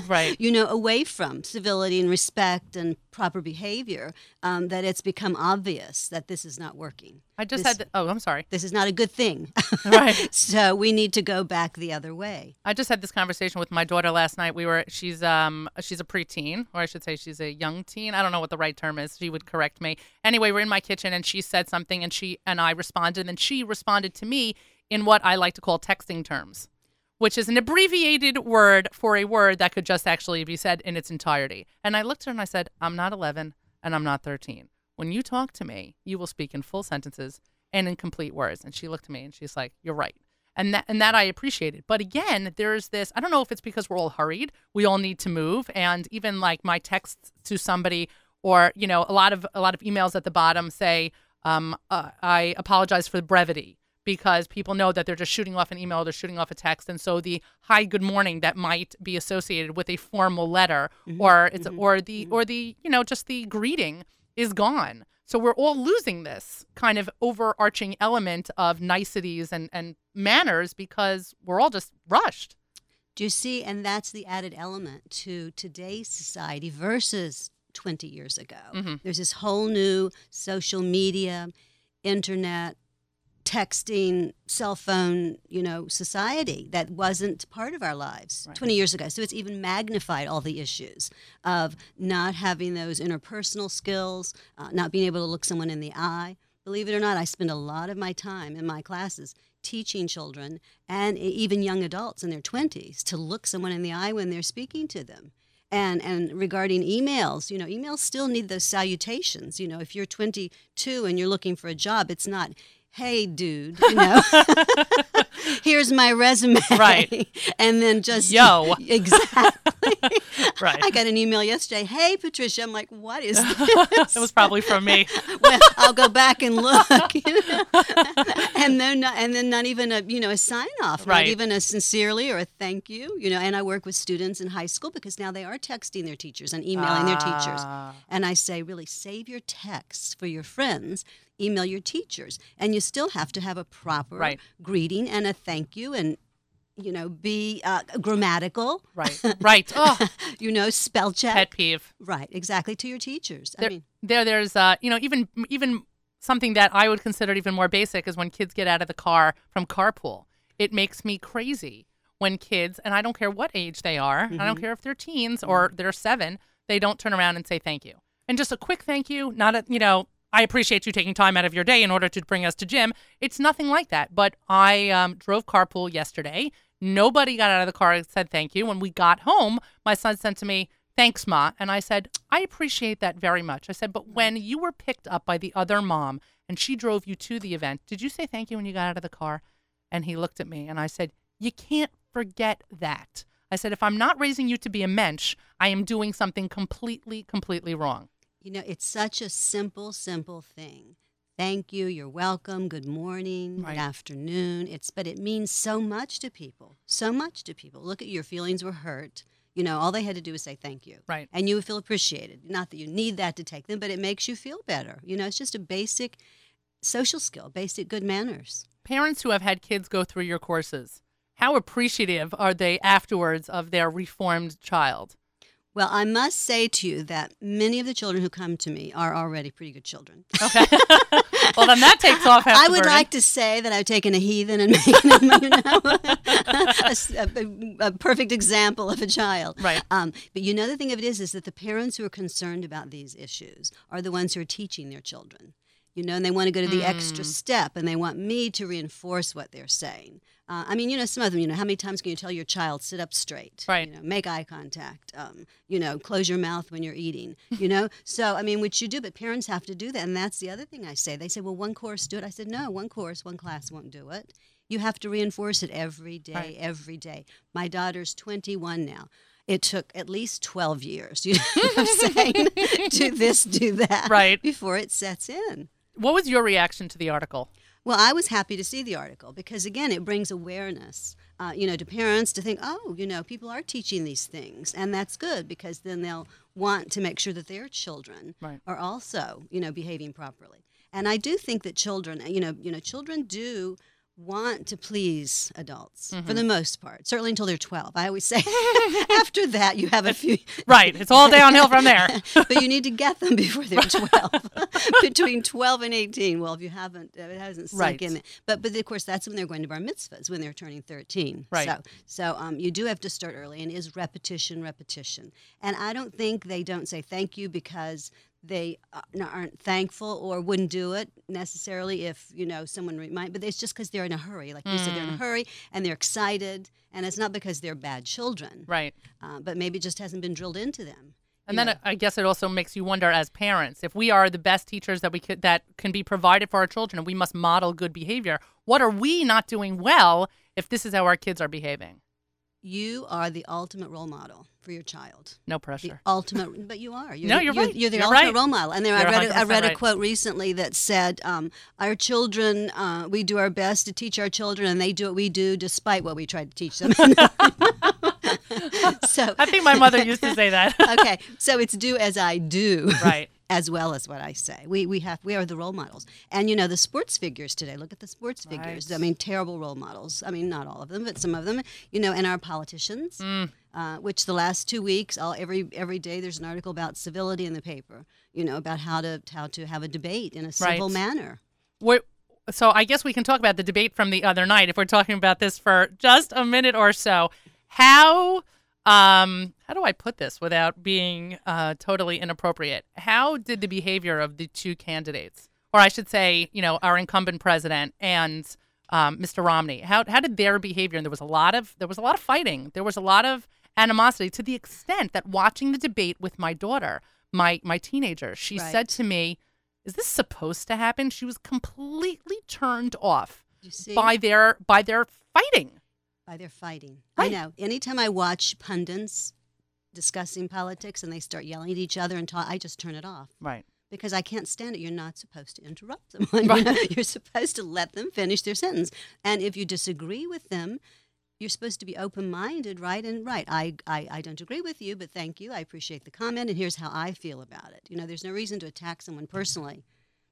[SPEAKER 1] Right.
[SPEAKER 4] you know, away from civility and respect and proper behavior, um, that it's become obvious that this is not working.
[SPEAKER 1] I just
[SPEAKER 4] This-
[SPEAKER 1] had the, oh, I'm sorry.
[SPEAKER 4] This is not a good thing.
[SPEAKER 1] Right.
[SPEAKER 4] so we need to go back the other way.
[SPEAKER 1] I just had this conversation with my daughter last night. We were she's um she's a preteen, or I should say she's a young teen. I don't know what the right term is. She would correct me. Anyway, we're in my kitchen and she said something and she and I responded and then she responded to me in what I like to call texting terms, which is an abbreviated word for a word that could just actually be said in its entirety. And I looked at her and I said, "I'm not 11 and I'm not 13. When you talk to me, you will speak in full sentences and in complete words." And she looked at me and she's like, "You're right." and that and that I appreciated. But again, there's this. I don't know if it's because we're all hurried. We all need to move, and even like my texts to somebody, or you know, a lot of a lot of emails at the bottom say, um, uh, "I apologize for the brevity." Because people know that they're just shooting off an email, they're shooting off a text, and so the "Hi, good morning" that might be associated with a formal letter, mm-hmm. or it's mm-hmm. or the mm-hmm. or the you know just the greeting is gone. So we're all losing this kind of overarching element of niceties and, and manners because we're all just rushed.
[SPEAKER 4] Do you see? And that's the added element to today's society versus 20 years ago.
[SPEAKER 1] Mhm.
[SPEAKER 4] There's this whole new social media, internet, texting, cell phone, you know, society that wasn't part of our lives
[SPEAKER 1] Right.
[SPEAKER 4] 20 years ago. So it's even magnified all the issues of not having those interpersonal skills, uh, not being able to look someone in the eye. Believe it or not, I spend a lot of my time in my classes teaching children and even young adults in their 20s to look someone in the eye when they're speaking to them. And, and regarding emails, you know, emails still need those salutations. You know, if you're 22 and you're looking for a job, it's not, hey, dude, you know, here's my resume.
[SPEAKER 1] Right.
[SPEAKER 4] and then just,
[SPEAKER 1] Yo.
[SPEAKER 4] Exactly.
[SPEAKER 1] Right.
[SPEAKER 4] I got an email yesterday. Hey, Patricia. I'm like, what is this?
[SPEAKER 1] It was probably from me.
[SPEAKER 4] well, I'll go back and look. you know? and then not, and then not even a you know a sign off,
[SPEAKER 1] Right.
[SPEAKER 4] not even a sincerely or a thank you. You know, and I work with students in high school because now they are texting their teachers and emailing their teachers.
[SPEAKER 1] Ah.
[SPEAKER 4] And I say, really save your texts for your friends. Email your teachers, and you still have to have a proper
[SPEAKER 1] Right.
[SPEAKER 4] greeting and a thank you, and you know, be uh, grammatical.
[SPEAKER 1] Right. Right. Oh,
[SPEAKER 4] You know, spell check.
[SPEAKER 1] pet peeve.
[SPEAKER 4] Right, exactly to your teachers. I
[SPEAKER 1] There,
[SPEAKER 4] mean,
[SPEAKER 1] there, there's, uh, you know, even, even something that I would consider even more basic is when kids get out of the car from carpool. It makes me crazy when kids, and I don't care what age they are, I
[SPEAKER 4] Mm-hmm.
[SPEAKER 1] don't care if they're teens or they're seven, they don't turn around and say thank you. And just a quick thank you, not a, you know, I appreciate you taking time out of your day in order to bring us to gym. It's nothing like that. But I um, drove carpool yesterday. Nobody got out of the car and said thank you. When we got home, my son said to me, Thanks, Ma. And I said, I appreciate that very much. I said, But when you were picked up by the other mom and she drove you to the event, did you say thank you when you got out of the car? And he looked at me and I said, You can't forget that. I said, If I'm not raising you to be a mensch, I am doing something completely, completely wrong.
[SPEAKER 4] You know, it's such a simple, simple thing. Thank you. You're welcome. Good morning.
[SPEAKER 1] Right.
[SPEAKER 4] Good afternoon. It's but it means so much to people. So much to people. Look at your feelings were hurt. You know, all they had to do was say thank you.
[SPEAKER 1] Right.
[SPEAKER 4] And you would feel appreciated. Not that you need that to take them, but it makes you feel better. You know, it's just a basic social skill, basic good manners.
[SPEAKER 1] Parents who have had kids go through your courses, how appreciative are they afterwards of their reformed child?
[SPEAKER 4] Well, I must say to you that many of the children who come to me are already pretty good children.
[SPEAKER 1] Okay. well, then that takes off
[SPEAKER 4] I would
[SPEAKER 1] burden.
[SPEAKER 4] like to say that I've taken a heathen and made him, you know, a, a- a perfect example of a child.
[SPEAKER 1] Right.
[SPEAKER 4] Um, but you know, the thing of it is, is that the parents who are concerned about these issues are the ones who are teaching their children. You know, and they want to go to the extra
[SPEAKER 1] Mm.
[SPEAKER 4] step, and they want me to reinforce what they're saying. Uh, I mean, you know, some of them, you know, how many times can you tell your child sit up straight?
[SPEAKER 1] Right.
[SPEAKER 4] You know, make eye contact. Um, you know, close your mouth when you're eating. You know, so I mean, which you do, but parents have to do that, and that's the other thing I say. They say, well, one course do it. I said, no, one course, one class won't do it. You have to reinforce it every day,
[SPEAKER 1] Right.
[SPEAKER 4] every day. My daughter's 21 now. It took at least 12 years, you know what I'm saying? do this, do that.
[SPEAKER 1] Right.
[SPEAKER 4] Before it sets in.
[SPEAKER 1] What was your reaction to the article?
[SPEAKER 4] Well, I was happy to see the article because, again, it brings awareness, uh, you know, to parents to think, oh, you know, people are teaching these things, and that's good because then they'll want to make sure that their children
[SPEAKER 1] Right.
[SPEAKER 4] are also, you know, behaving properly. And I do think that children, you know, you know, children do want to please adults for the most part, certainly until they're 12. I always say after that you have a few
[SPEAKER 1] Right. It's all downhill from there.
[SPEAKER 4] but you need to get them before they're 12 between 12 and 18 well if you haven't it hasn't sunk
[SPEAKER 1] Right.
[SPEAKER 4] in but but of course that's when they're going to bar mitzvahs when they're turning 13
[SPEAKER 1] Right.
[SPEAKER 4] so so um, you do have to start early and is repetition repetition and i don't think they don't say thank you because they uh, aren't thankful or wouldn't do it necessarily if you know someone remind but it's just because they're in a hurry like you said they're in
[SPEAKER 1] Mm.
[SPEAKER 4] a hurry and they're excited and it's not because they're bad children
[SPEAKER 1] Right.
[SPEAKER 4] uh, but maybe it just hasn't been drilled into them
[SPEAKER 1] And then
[SPEAKER 4] know.
[SPEAKER 1] I guess it also makes you wonder as parents if we are the best teachers that we could that can be provided for our children and we must model good behavior. What are we not doing well if this is how our kids are behaving?
[SPEAKER 4] You are the ultimate role model for your child.
[SPEAKER 1] No
[SPEAKER 4] The
[SPEAKER 1] pressure.
[SPEAKER 4] ultimate, but you are. You're
[SPEAKER 1] No,
[SPEAKER 4] the,
[SPEAKER 1] you're right.
[SPEAKER 4] You're the
[SPEAKER 1] You're
[SPEAKER 4] ultimate
[SPEAKER 1] right.
[SPEAKER 4] role model. And then
[SPEAKER 1] You're
[SPEAKER 4] I read, a, I
[SPEAKER 1] 100%
[SPEAKER 4] read a
[SPEAKER 1] right.
[SPEAKER 4] quote recently that said, um, "Our children, uh, we do our best to teach our children, and they do what we do despite what we try to teach them." so
[SPEAKER 1] I think my mother used to say that.
[SPEAKER 4] okay, so it's do as I do,
[SPEAKER 1] right.
[SPEAKER 4] As well as what I say. We we have we are the role models, and you know the sports figures today. Look at the sports figures. I mean, terrible role models. I mean, not all of them, but some of them. You know, and our politicians,
[SPEAKER 1] Mm.
[SPEAKER 4] uh, which the last two weeks, all every every day, there's an article about civility in the paper. You know, about how to how to have a debate in a civil
[SPEAKER 1] Right.
[SPEAKER 4] manner.
[SPEAKER 1] We're, so I guess we can talk about the debate from the other night if we're talking about this for just a minute or so. How um how do I put this without being uh, totally inappropriate? How did the behavior of the two candidates, or I should say, you know, our incumbent president and um, Mr. Romney, how how did their behavior? And there was a lot of there was a lot of fighting. There was a lot of animosity to the extent that watching the debate with my daughter, my my teenager, she
[SPEAKER 4] Right.
[SPEAKER 1] said to me, is this supposed to happen? She was completely turned off by their by their fighting.
[SPEAKER 4] By their fighting.
[SPEAKER 1] Right.
[SPEAKER 4] I know. Anytime I watch pundits discussing politics and they start yelling at each other and talk, I just turn it off.
[SPEAKER 1] Right.
[SPEAKER 4] because I can't stand it. You're not supposed to interrupt them. Know, You're supposed to let them finish their sentence. And if you disagree with them, you're supposed to be open minded, right? And right, I, I, I don't agree with you, but thank you. I appreciate the comment, and here's how I feel about it. You know, there's no reason to attack someone personally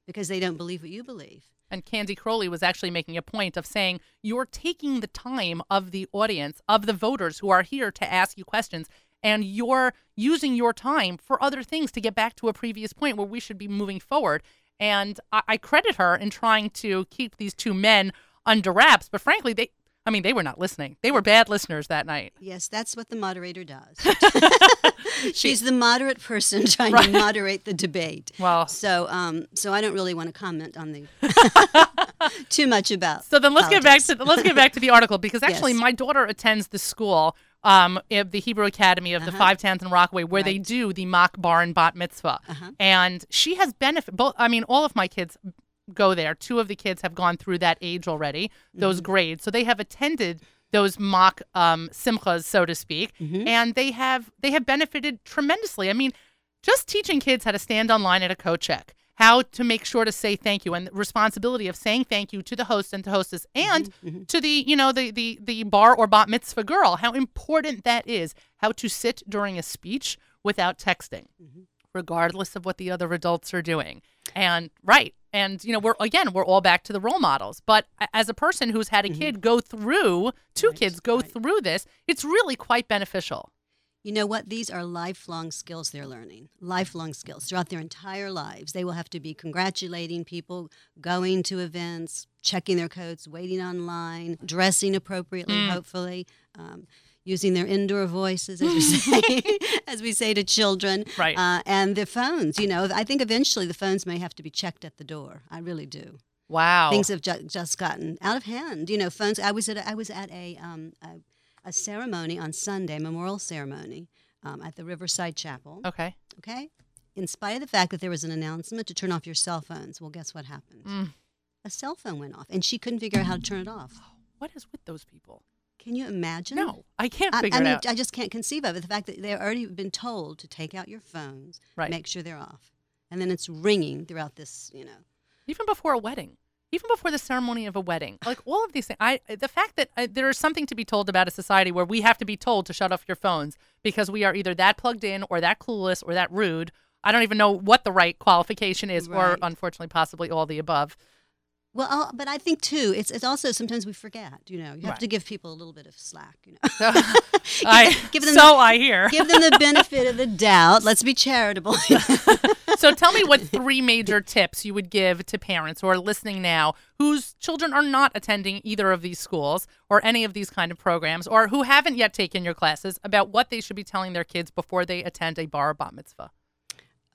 [SPEAKER 4] because they don't believe what you believe.
[SPEAKER 1] And Candy Crowley was actually making a point of saying you're taking the time of the audience, of the voters who are here to ask you questions, and you're using your time for other things to get back to a previous point where we should be moving forward. And I, I credit her in trying to keep these two men under wraps. But frankly, they, I mean, they were not listening. They were bad listeners that night.
[SPEAKER 4] Yes, that's what the moderator does. She's the moderate person trying
[SPEAKER 1] Right.
[SPEAKER 4] to moderate the debate.
[SPEAKER 1] Well,
[SPEAKER 4] So, um, so I don't really want to comment on the too much about.
[SPEAKER 1] So then let's get back to let's get back to the article because actually
[SPEAKER 4] Yes.
[SPEAKER 1] my daughter attends the school, um, the Hebrew Academy of the
[SPEAKER 4] Uh-huh.
[SPEAKER 1] Five Towns in Rockaway, where they do the mock bar and bat mitzvah,
[SPEAKER 4] Uh-huh.
[SPEAKER 1] and she has benefit. Both, I mean, all of my kids go there. Two of the kids have gone through that age already, those
[SPEAKER 4] Mm-hmm.
[SPEAKER 1] grades, so they have attended those mock um, simchas, so to speak,
[SPEAKER 4] Mhm.
[SPEAKER 1] and they have they have benefited tremendously. I mean, just teaching kids how to stand online at a coat check, how to make sure to say thank you, and the responsibility of saying thank you to the host and to hostess, and
[SPEAKER 4] mhm.
[SPEAKER 1] to the you know the the the bar or bat mitzvah girl, how important that is. How to sit during a speech without texting,
[SPEAKER 4] Mhm.
[SPEAKER 1] Regardless of what the other adults are doing. And right, and you know we're again we're all back to the role models. But as a person who's had a kid go through, two
[SPEAKER 4] Right,
[SPEAKER 1] kids go
[SPEAKER 4] right.
[SPEAKER 1] through this, it's really quite beneficial.
[SPEAKER 4] You know what? These are lifelong skills they're learning. Lifelong skills throughout their entire lives. They will have to be congratulating people, going to events, checking their coats, waiting online, dressing appropriately,
[SPEAKER 1] Mm.
[SPEAKER 4] hopefully, um, using their indoor voices, as we say, as we say to children,
[SPEAKER 1] Right.
[SPEAKER 4] uh, and their phones. You know, I think eventually the phones may have to be checked at the door. I really do.
[SPEAKER 1] Wow.
[SPEAKER 4] Things have ju- just gotten out of hand. You know, phones. I was at a, I was at a um, a, a ceremony on Sunday, memorial ceremony um, at the Riverside Chapel.
[SPEAKER 1] okay.
[SPEAKER 4] Okay, in spite of the fact that there was an announcement to turn off your cell phones. Well, guess what happened?
[SPEAKER 1] Mm.
[SPEAKER 4] A cell phone went off, and she couldn't figure out how to turn it off.
[SPEAKER 1] What is with those people?
[SPEAKER 4] Can you imagine?
[SPEAKER 1] No, I can't
[SPEAKER 4] I,
[SPEAKER 1] figure
[SPEAKER 4] I mean,
[SPEAKER 1] it out.
[SPEAKER 4] I just can't conceive of it. The fact that they've already been told to take out your phones,
[SPEAKER 1] Right.
[SPEAKER 4] make sure they're off, and then it's ringing throughout this. You know,
[SPEAKER 1] even before a wedding even before the ceremony of a wedding like all of these things i the fact that uh, there is something to be told about a society where we have to be told to shut off your phones because we are either that plugged in or that clueless or that rude i don't even know what the right qualification is or unfortunately possibly all the above
[SPEAKER 4] well, but I think too, it's it's also sometimes we forget. You know, you have
[SPEAKER 1] Right.
[SPEAKER 4] to give people a little bit of slack. You know,
[SPEAKER 1] I,
[SPEAKER 4] give them
[SPEAKER 1] so
[SPEAKER 4] the,
[SPEAKER 1] i hear
[SPEAKER 4] give them the benefit of the doubt. Let's be charitable.
[SPEAKER 1] so tell me what three major tips you would give to parents who are listening now whose children are not attending either of these schools or any of these kind of programs or who haven't yet taken your classes about what they should be telling their kids before they attend a bar or bat mitzvah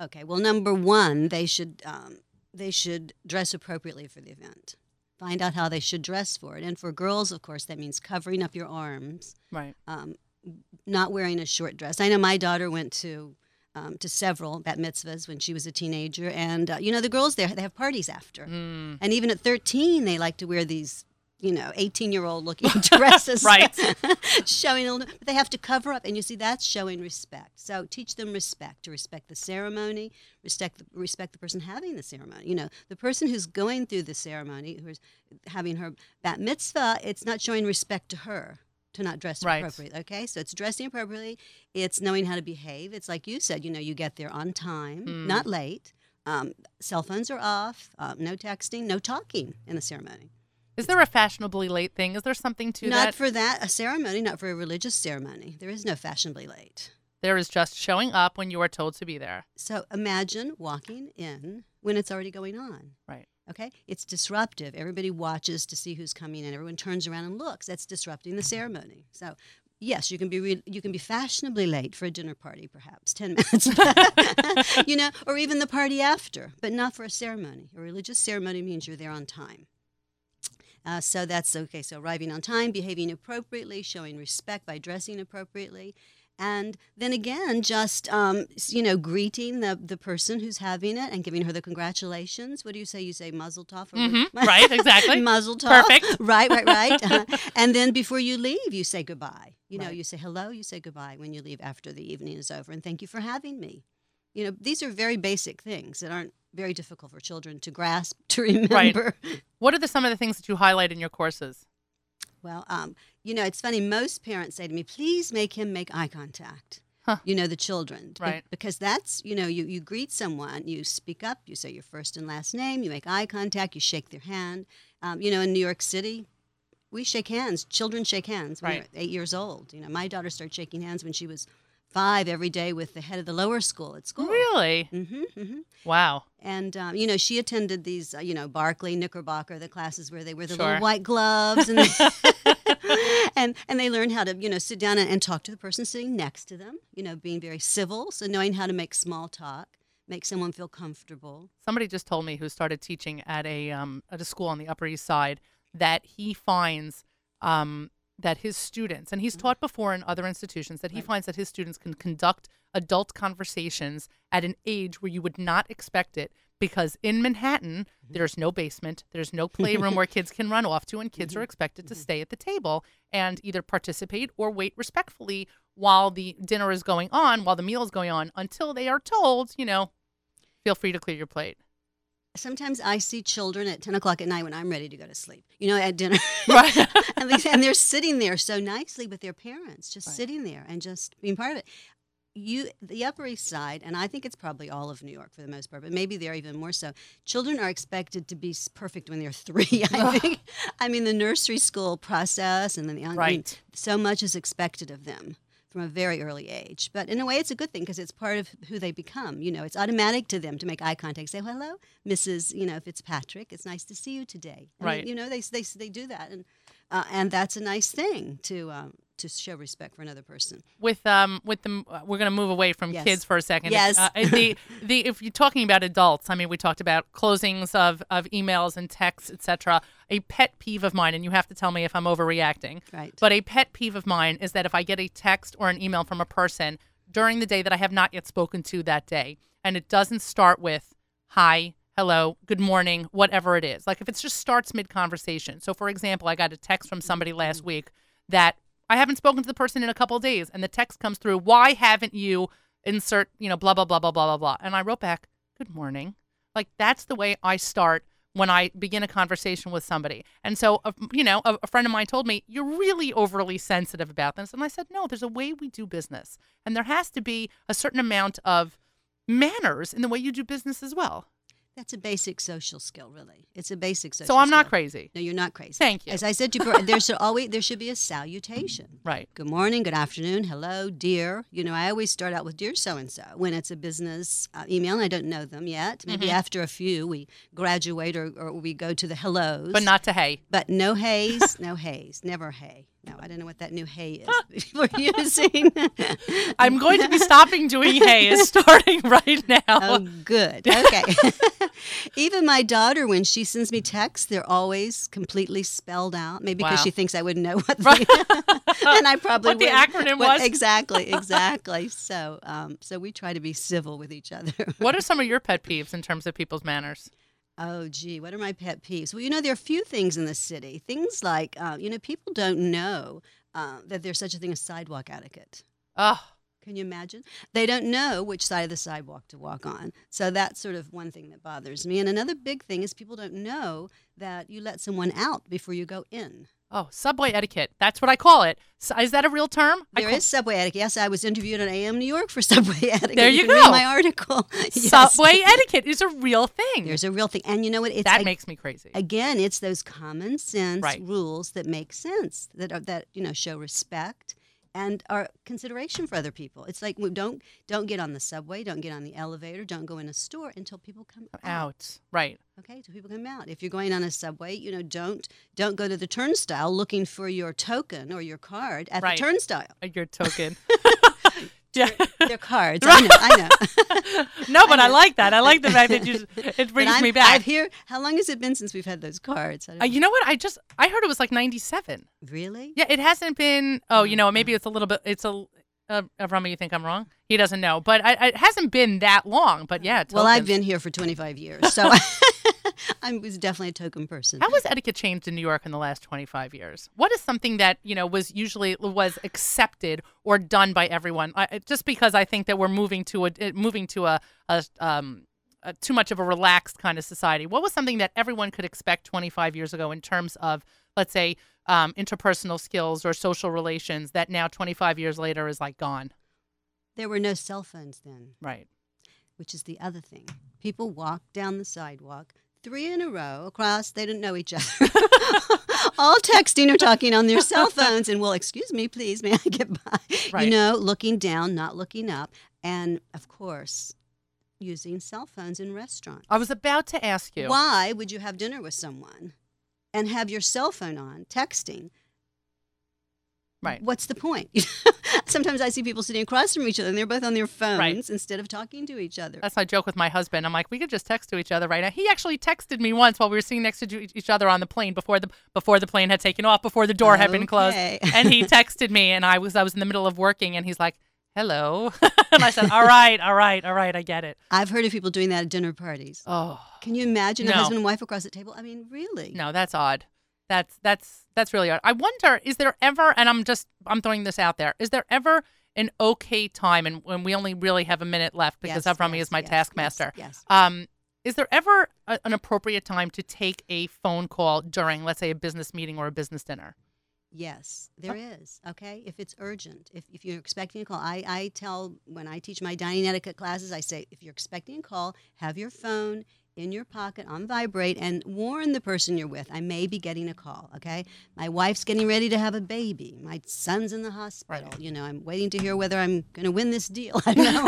[SPEAKER 4] Okay. Well, number one, they should um, they should dress appropriately for the event. Find out how they should dress for it. And for girls, of course, that means covering up your arms,
[SPEAKER 1] right
[SPEAKER 4] um, not wearing a short dress. I know my daughter went to um, to several bat mitzvahs when she was a teenager, and uh, you know the girls there they have parties after,
[SPEAKER 1] Mm.
[SPEAKER 4] and even at thirteen they like to wear these. You know, eighteen-year-old looking dresses,
[SPEAKER 1] Right.
[SPEAKER 4] showing a little, but they have to cover up, and you see that's showing respect. So teach them respect to respect the ceremony, respect the, respect the person having the ceremony. You know, the person who's going through the ceremony, who's having her bat mitzvah, it's not showing respect to her to not dress
[SPEAKER 1] Right.
[SPEAKER 4] appropriately. Okay, so it's dressing appropriately. It's knowing how to behave. It's like you said, you know, you get there on time,
[SPEAKER 1] Mm.
[SPEAKER 4] not late. Um, cell phones are off. Uh, no texting, no talking in the ceremony.
[SPEAKER 1] Is there a fashionably late thing? Is there something to
[SPEAKER 4] not
[SPEAKER 1] that?
[SPEAKER 4] for that a ceremony, not for a religious ceremony. There is no fashionably late.
[SPEAKER 1] there is just showing up when you are told to be there.
[SPEAKER 4] So imagine walking in when it's already going on.
[SPEAKER 1] Right.
[SPEAKER 4] Okay, it's disruptive. Everybody watches to see who's coming in. Everyone turns around and looks. That's disrupting the ceremony. So, yes, you can be re- you can be fashionably late for a dinner party, perhaps ten minutes, you know, or even the party after, but not for a ceremony. A religious ceremony means you're there on time. Uh, so that's okay. So arriving on time, behaving appropriately, showing respect by dressing appropriately, and then again, just um, you know, greeting the the person who's having it and giving her the congratulations. What do you say? You say Mazel Tov. or what-
[SPEAKER 1] Mhm. Right, exactly.
[SPEAKER 4] Mazel Tov.
[SPEAKER 1] Perfect.
[SPEAKER 4] Right, right, right. Uh, and then before you leave, you say goodbye. You know, you say hello, you say goodbye when you leave after the evening is over, and thank you for having me. You know, these are very basic things that aren't very difficult for children to grasp, to remember. Right.
[SPEAKER 1] What are the, some of the things that you highlight in your courses?
[SPEAKER 4] Well, um, you know, it's funny. Most parents say to me, "Please make him make eye contact."
[SPEAKER 1] Huh.
[SPEAKER 4] You know, the children, Be-
[SPEAKER 1] Right.
[SPEAKER 4] Because that's you know, you you greet someone, you speak up, you say your first and last name, you make eye contact, you shake their hand. Um, you know, in New York City, we shake hands. Children shake hands when
[SPEAKER 1] Right.
[SPEAKER 4] they're eight years old. You know, my daughter started shaking hands when she was five every day with the head of the lower school at school.
[SPEAKER 1] Really?
[SPEAKER 4] Mm-hmm, mm-hmm.
[SPEAKER 1] Wow.
[SPEAKER 4] And um, you know, she attended these, uh, you know, Barclay, Knickerbocker, the classes where they wear the
[SPEAKER 1] Sure.
[SPEAKER 4] little white gloves, and and and they learn how to, you know, sit down and, and talk to the person sitting next to them. You know, being very civil, so knowing how to make small talk, make someone feel comfortable.
[SPEAKER 1] Somebody just told me who started teaching at a um, at a school on the Upper East Side that he finds um, that his students, and he's mm-hmm. taught before in other institutions, that he
[SPEAKER 4] Right.
[SPEAKER 1] finds that his students can conduct adult conversations at an age where you would not expect it. Because in Manhattan, mm-hmm. there's no basement, there's no playroom where kids can run off to, and kids are mm-hmm. expected to stay at the table and either participate or wait respectfully while the dinner is going on, while the meal is going on, until they are told, you know, feel free to clear your plate.
[SPEAKER 4] Sometimes I see children at ten o'clock at night when I'm ready to go to sleep. You know, at dinner,
[SPEAKER 1] Right.
[SPEAKER 4] and, they, and they're sitting there so nicely with their parents, just
[SPEAKER 1] Right.
[SPEAKER 4] sitting there and just being part of it. You, the Upper East Side, and I think it's probably all of New York for the most part, but maybe they're even more so. Children are expected to be perfect when they're three. I think. I mean, the nursery school process, and then the I mean, so much is expected of them from a very early age. But in a way, it's a good thing because it's part of who they become. You know, it's automatic to them to make eye contact, say hello, Mrs. You know, Fitzpatrick. It's nice to see you today. Mean,
[SPEAKER 1] Right.
[SPEAKER 4] you know, they they they do that, and uh, and that's a nice thing to um, to show respect for another person.
[SPEAKER 1] with um with the uh, we're going to move away from
[SPEAKER 4] Yes.
[SPEAKER 1] kids for a second.
[SPEAKER 4] Yes.
[SPEAKER 1] Uh, the the if you're talking about adults, I mean, we talked about closings of of emails and texts, etc. A pet peeve of mine, and you have to tell me if I'm overreacting.
[SPEAKER 4] Right.
[SPEAKER 1] But a pet peeve of mine is that if I get a text or an email from a person during the day that I have not yet spoken to that day, and it doesn't start with "Hi," hello, good morning, whatever it is. Like if it just starts mid conversation. So, for example, I got a text from somebody last week that I haven't spoken to the person in a couple days, and the text comes through, why haven't you insert, you know, blah, blah, blah, blah, blah, blah, blah. And I wrote back, good morning. Like that's the way I start when I begin a conversation with somebody. And so, uh, you know, a, a friend of mine told me, you're really overly sensitive about this. And I said, no, there's a way we do business. And there has to be a certain amount of manners in the way you do business as well.
[SPEAKER 4] That's a basic social skill, really. It's a basic social
[SPEAKER 1] So I'm not
[SPEAKER 4] skill.
[SPEAKER 1] crazy.
[SPEAKER 4] No, you're not crazy.
[SPEAKER 1] Thank you.
[SPEAKER 4] As I said to you, there should always there should be a salutation.
[SPEAKER 1] Right.
[SPEAKER 4] Good morning, good afternoon, hello, dear. You know, I always start out with dear so and so when it's a business uh, email and I don't know them yet. Maybe
[SPEAKER 1] Mm-hmm.
[SPEAKER 4] after a few we graduate or, or we go to the hellos.
[SPEAKER 1] But not to hey.
[SPEAKER 4] But no haze, no haze, never hay. No, I don't know what that new hay is are using.
[SPEAKER 1] I'm going to be stopping doing hey is starting right now.
[SPEAKER 4] Oh, good. Okay. Even my daughter, when she sends me texts, they're always completely spelled out. Maybe because she thinks I wouldn't know what the, and I probably
[SPEAKER 1] What the acronym
[SPEAKER 4] What-
[SPEAKER 1] was?
[SPEAKER 4] Exactly, exactly. So, um, so we try to be civil with each other.
[SPEAKER 1] what are some of your pet peeves in terms of people's manners?
[SPEAKER 4] Oh, gee, what are my pet peeves? Well, you know, there are a few things in the city. Things like, uh, you know, people don't know uh, that there's such a thing as sidewalk etiquette.
[SPEAKER 1] Oh,
[SPEAKER 4] Can you imagine? They don't know which side of the sidewalk to walk on. So that's sort of one thing that bothers me. And another big thing is people don't know that you let someone out before you go in.
[SPEAKER 1] oh, subway etiquette. That's what I call it. Is that a real term?
[SPEAKER 4] There
[SPEAKER 1] call-
[SPEAKER 4] is subway etiquette. Yes, I was interviewed on AM New York for subway etiquette.
[SPEAKER 1] There you
[SPEAKER 4] read
[SPEAKER 1] go.
[SPEAKER 4] my article. Yes.
[SPEAKER 1] Subway etiquette is a real thing.
[SPEAKER 4] There's a real thing. And you know what? It's
[SPEAKER 1] that
[SPEAKER 4] ag-
[SPEAKER 1] makes me crazy.
[SPEAKER 4] again, it's those common sense
[SPEAKER 1] Right.
[SPEAKER 4] rules that make sense that are, that you know show respect and our consideration for other people. It's like don't don't get on the subway, don't get on the elevator, don't go in a store until people come out.
[SPEAKER 1] Out. Right.
[SPEAKER 4] Okay, until people come out. If you're going on a subway, you know don't don't go to the turnstile looking for your token or your card at
[SPEAKER 1] Right.
[SPEAKER 4] the turnstile.
[SPEAKER 1] Your token. yeah.
[SPEAKER 4] They're cards. I know. I know.
[SPEAKER 1] no, but I like that. I like the fact that you, it brings me back.
[SPEAKER 4] I've here. How long has it been since we've had those cards? I
[SPEAKER 1] Uh, you know what? I just I heard it was like 97.
[SPEAKER 4] really?
[SPEAKER 1] Yeah, it hasn't been. Oh, you know, maybe it's a little bit. It's a. Uh, uh, Rama, you think I'm wrong? He doesn't know, but I, it hasn't been that long. But yeah,
[SPEAKER 4] Well, I've been here for 25 years, so I was definitely a token person.
[SPEAKER 1] How has etiquette changed in New York in the last 25 years? What is something that you know was usually was accepted or done by everyone? I, just because I think that we're moving to a moving to a, a um a, too much of a relaxed kind of society. What was something that everyone could expect 25 years ago in terms of let's say um, interpersonal skills or social relations that now 25 years later is like gone?
[SPEAKER 4] There were no cell phones then,
[SPEAKER 1] Right.
[SPEAKER 4] which is the other thing. People walked down the sidewalk, three in a row across. They didn't know each other. All texting or talking on their cell phones, and well, excuse me, please, may I get by?
[SPEAKER 1] Right.
[SPEAKER 4] You know, looking down, not looking up, and of course, using cell phones in restaurants.
[SPEAKER 1] I was about to ask you.
[SPEAKER 4] Why would you have dinner with someone and have your cell phone on, texting?
[SPEAKER 1] Right.
[SPEAKER 4] What's the point? Sometimes I see people sitting across from each other and they're both on their phones
[SPEAKER 1] Right.
[SPEAKER 4] instead of talking to each other.
[SPEAKER 1] That's my joke with my husband. I'm like, we could just text to each other right now. He actually texted me once while we were sitting next to each other on the plane before the before the plane had taken off, before the door had been closed. And he texted me, and I was I was in the middle of working, and he's like, "Hello," and I said, "All right, all right, all right, I get it."
[SPEAKER 4] I've heard of people doing that at dinner parties.
[SPEAKER 1] Oh
[SPEAKER 4] Can you imagine a husband and wife across the table? I mean, really?
[SPEAKER 1] no, that's odd. That's that's that's really odd. I wonder, is there ever? And I'm just I'm throwing this out there. Is there ever an okay time? And when we only really have a minute left because
[SPEAKER 4] Yes,
[SPEAKER 1] Avrami
[SPEAKER 4] yes,
[SPEAKER 1] is my
[SPEAKER 4] yes,
[SPEAKER 1] taskmaster.
[SPEAKER 4] Yes. yes.
[SPEAKER 1] Um, is there ever a, an appropriate time to take a phone call during, let's say, a business meeting or a business dinner?
[SPEAKER 4] Yes, there is. Okay, if it's urgent, if, if you're expecting a call, I, I tell when I teach my dining etiquette classes, I say if you're expecting a call, have your phone in your pocket on vibrate and warn the person you're with. I may be getting a call. Okay, my wife's getting ready to have a baby. My son's in the hospital. You know, I'm waiting to hear whether I'm going to win this deal. I don't know.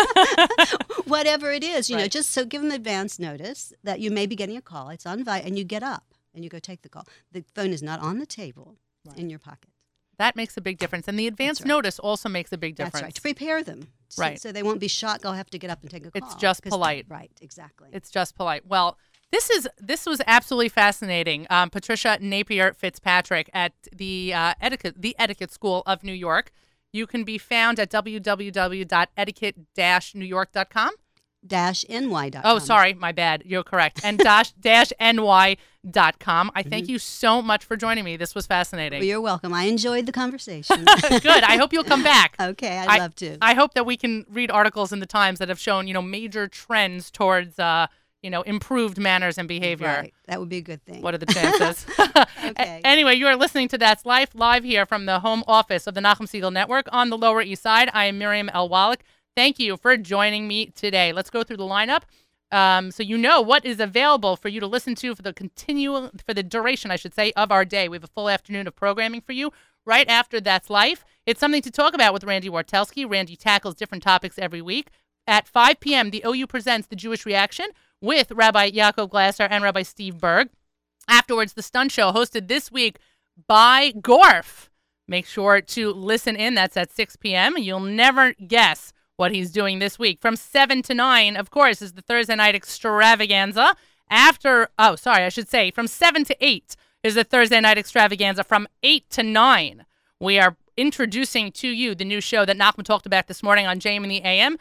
[SPEAKER 4] Whatever it is, you know, just so give them advance notice that you may be getting a call. It's on vibrate and you get up and you go take the call. The phone is not on the table in your pocket.
[SPEAKER 1] That makes a big difference, and the advance
[SPEAKER 4] right.
[SPEAKER 1] notice also makes a big difference.
[SPEAKER 4] That's right. To prepare them. So,
[SPEAKER 1] Right.
[SPEAKER 4] So they won't be shocked. I'll have to get up and take a call.
[SPEAKER 1] It's just polite.
[SPEAKER 4] Right. Exactly.
[SPEAKER 1] It's just polite. Well, this is this was absolutely fascinating. Um, Patricia Napier Fitzpatrick at the uh, etiquette the Etiquette School of New York. You can be found at www.etiquette-newyork.com.
[SPEAKER 4] ny.com.
[SPEAKER 1] Oh, sorry, my bad. You're correct. And dash dash ny.com. I thank you so much for joining me. This was fascinating.
[SPEAKER 4] Well, you're welcome. I enjoyed the conversation.
[SPEAKER 1] Good. I hope you'll come back.
[SPEAKER 4] okay, I'd
[SPEAKER 1] I-
[SPEAKER 4] love to.
[SPEAKER 1] I hope that we can read articles in the Times that have shown, you know, major trends towards, uh, you know, improved manners and behavior.
[SPEAKER 4] Right. That would be a good thing.
[SPEAKER 1] What are the chances?
[SPEAKER 4] Okay.
[SPEAKER 1] Anyway, you are listening to That's Life live here from the home office of the Nachum Segal Network on the Lower East Side. I am Miriam L. Wallach. Thank you for joining me today. Let's go through the lineup. Um, so you know what is available for you to listen to for the continual for the duration, I should say, of our day. We have a full afternoon of programming for you right after That's Life. It's something to talk about with Randy Wartelski. Randy tackles different topics every week. At 5 p.m., the OU presents the Jewish Reaction with Rabbi Yaakov Glasser and Rabbi Steve Burg. Afterwards, the Stunt Show, hosted this week by Gorf. Make sure to listen in. That's at 6 p.m. You'll never guess what he's doing this week. From 7 to 9, of course, is the Thursday night extravaganza. After, oh, sorry, I should say, from 7 to 8 is the Thursday night extravaganza. From 8 to 9, we are introducing to you the new show that Nachman talked about this morning on JM in the AM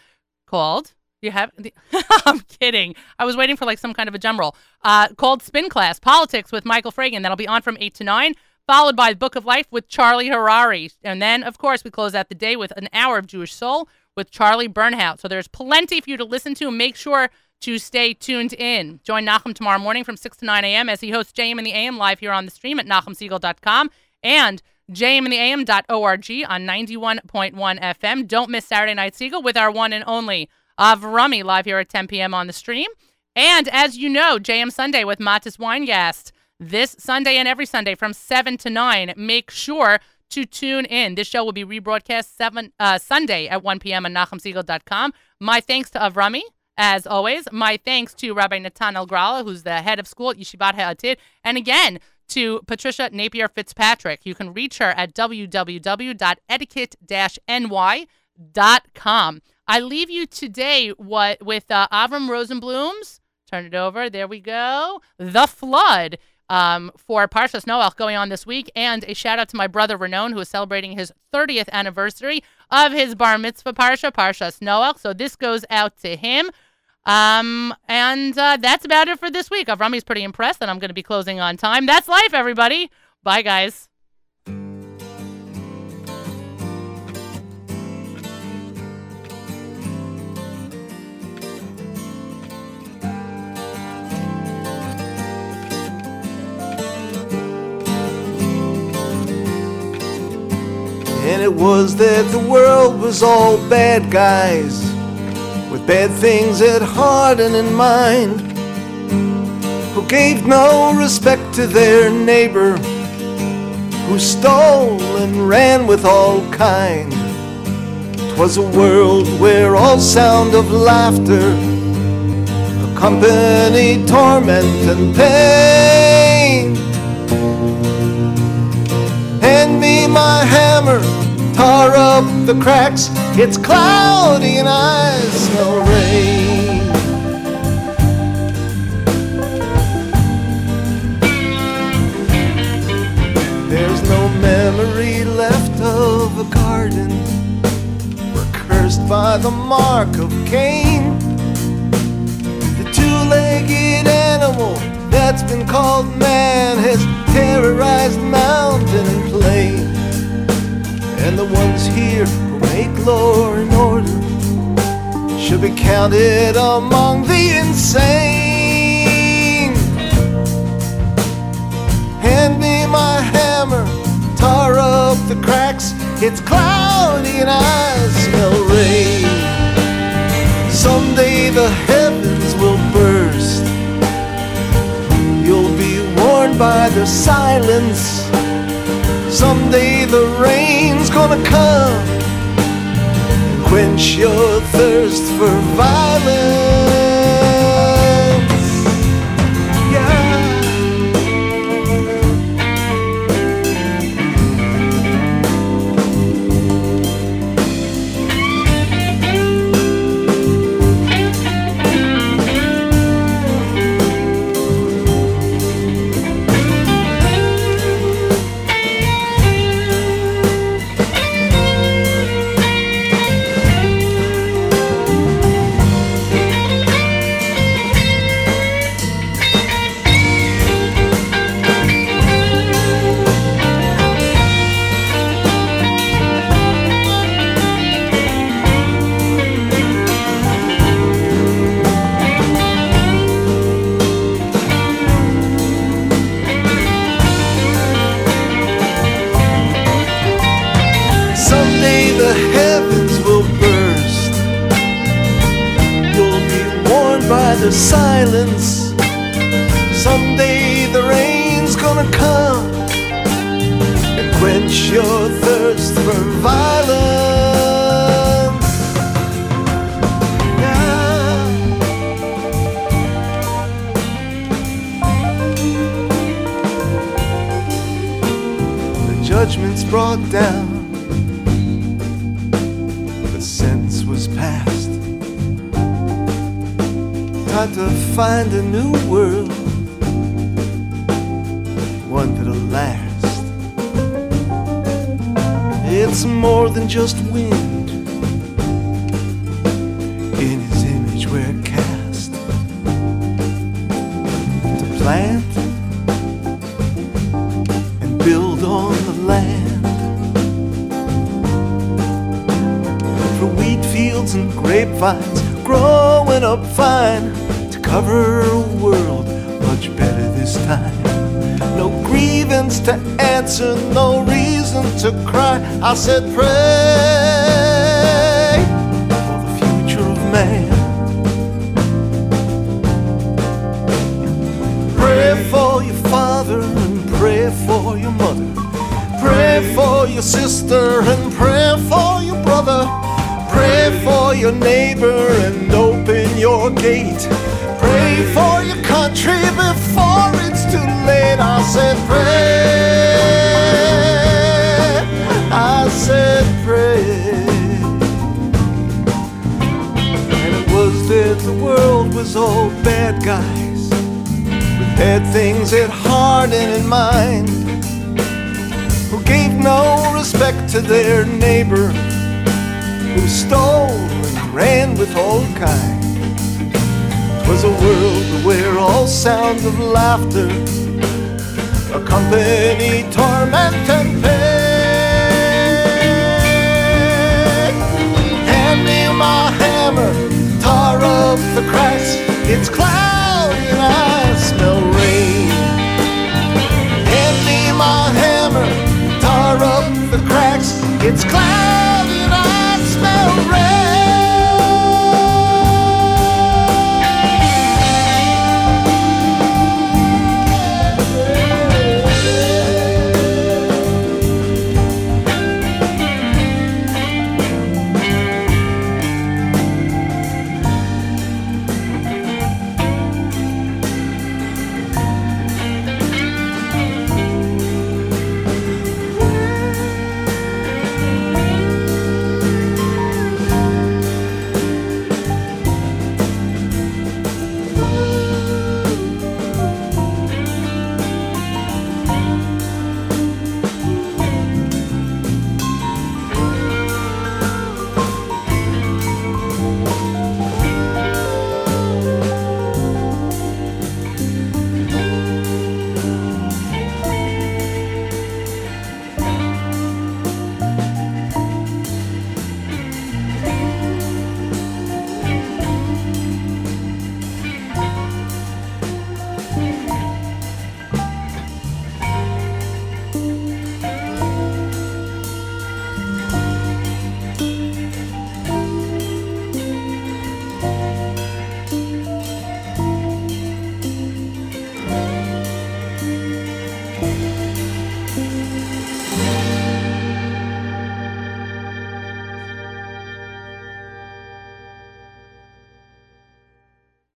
[SPEAKER 1] called you have the, I'm kidding. I was waiting for like some kind of a drum roll. Uh, called Spin Class Politics with Michael Fragin. That'll be on from eight to nine, followed by Book of Life with Charlie Harary, and then of course we close out the day with an hour of Jewish Soul with Charlie Bernhaut. So there's plenty for you to listen to. Make sure to stay tuned in. Join Nachum tomorrow morning from 6 to 9 a.m. as he hosts JM in the AM live here on the stream at NachumSegal.com and jmintheam.org on 91.1 FM. Don't miss Saturday Night Segal with our one and only Avrami live here at 10 p.m. on the stream. And as you know, JM Sunday with Matis Weingast this Sunday and every Sunday from 7 to 9. Make sure to tune in. This show will be rebroadcast seven uh, Sunday at 1 p.m. on NachumSegal.com. My thanks to Avrami, as always. My thanks to Rabbi Natan Elgrala, who's the head of school at Yeshivat HaAtid. And again, to Patricia Napier Fitzpatrick. You can reach her at www.etiquette-ny.com. I leave you today what with uh, Avram Rosenblum's. Turn it over. There we go. The Flood um, for Parshas Noach going on this week, and a shout out to my brother Renon, who is celebrating his 30th anniversary of his bar mitzvah parsha, Parshas Noach. So this goes out to him. Um, and uh, that's about it for this week. Avrami's pretty impressed that I'm going to be closing on time. That's life, everybody. Bye, guys.
[SPEAKER 5] And it was that the world was all bad guys with bad things at heart and in mind who gave no respect to their neighbor who stole and ran with all kind. 'Twas a world where all sound of laughter accompanied torment and pain. Me my hammer, tar up the cracks. It's cloudy and I smell rain. There's no memory left of a garden. We're cursed by the mark of Cain. The two-legged animal that's been called man has terrorized mountain and plain. And the ones here who make law and order should be counted among the insane. Hand me my hammer, tar up the cracks. It's cloudy and I smell rain. Someday the by the silence. Someday the rain's gonna come. Quench your thirst for violence. The silence. Someday the rain's gonna come and quench your thirst for violence. Yeah. The judgment's brought down, To find a new world, one that'll last. It's more than just wind. In his image we're cast to plant and build on the land. For wheat fields and grapevines growing up fine to cover a world much better this time. No grievance to answer, no reason to cry. I said, pray and in mind, who gave no respect to their neighbor, who stole and ran with all kind. 'Twas a world where all sounds of laughter accompanied torment and.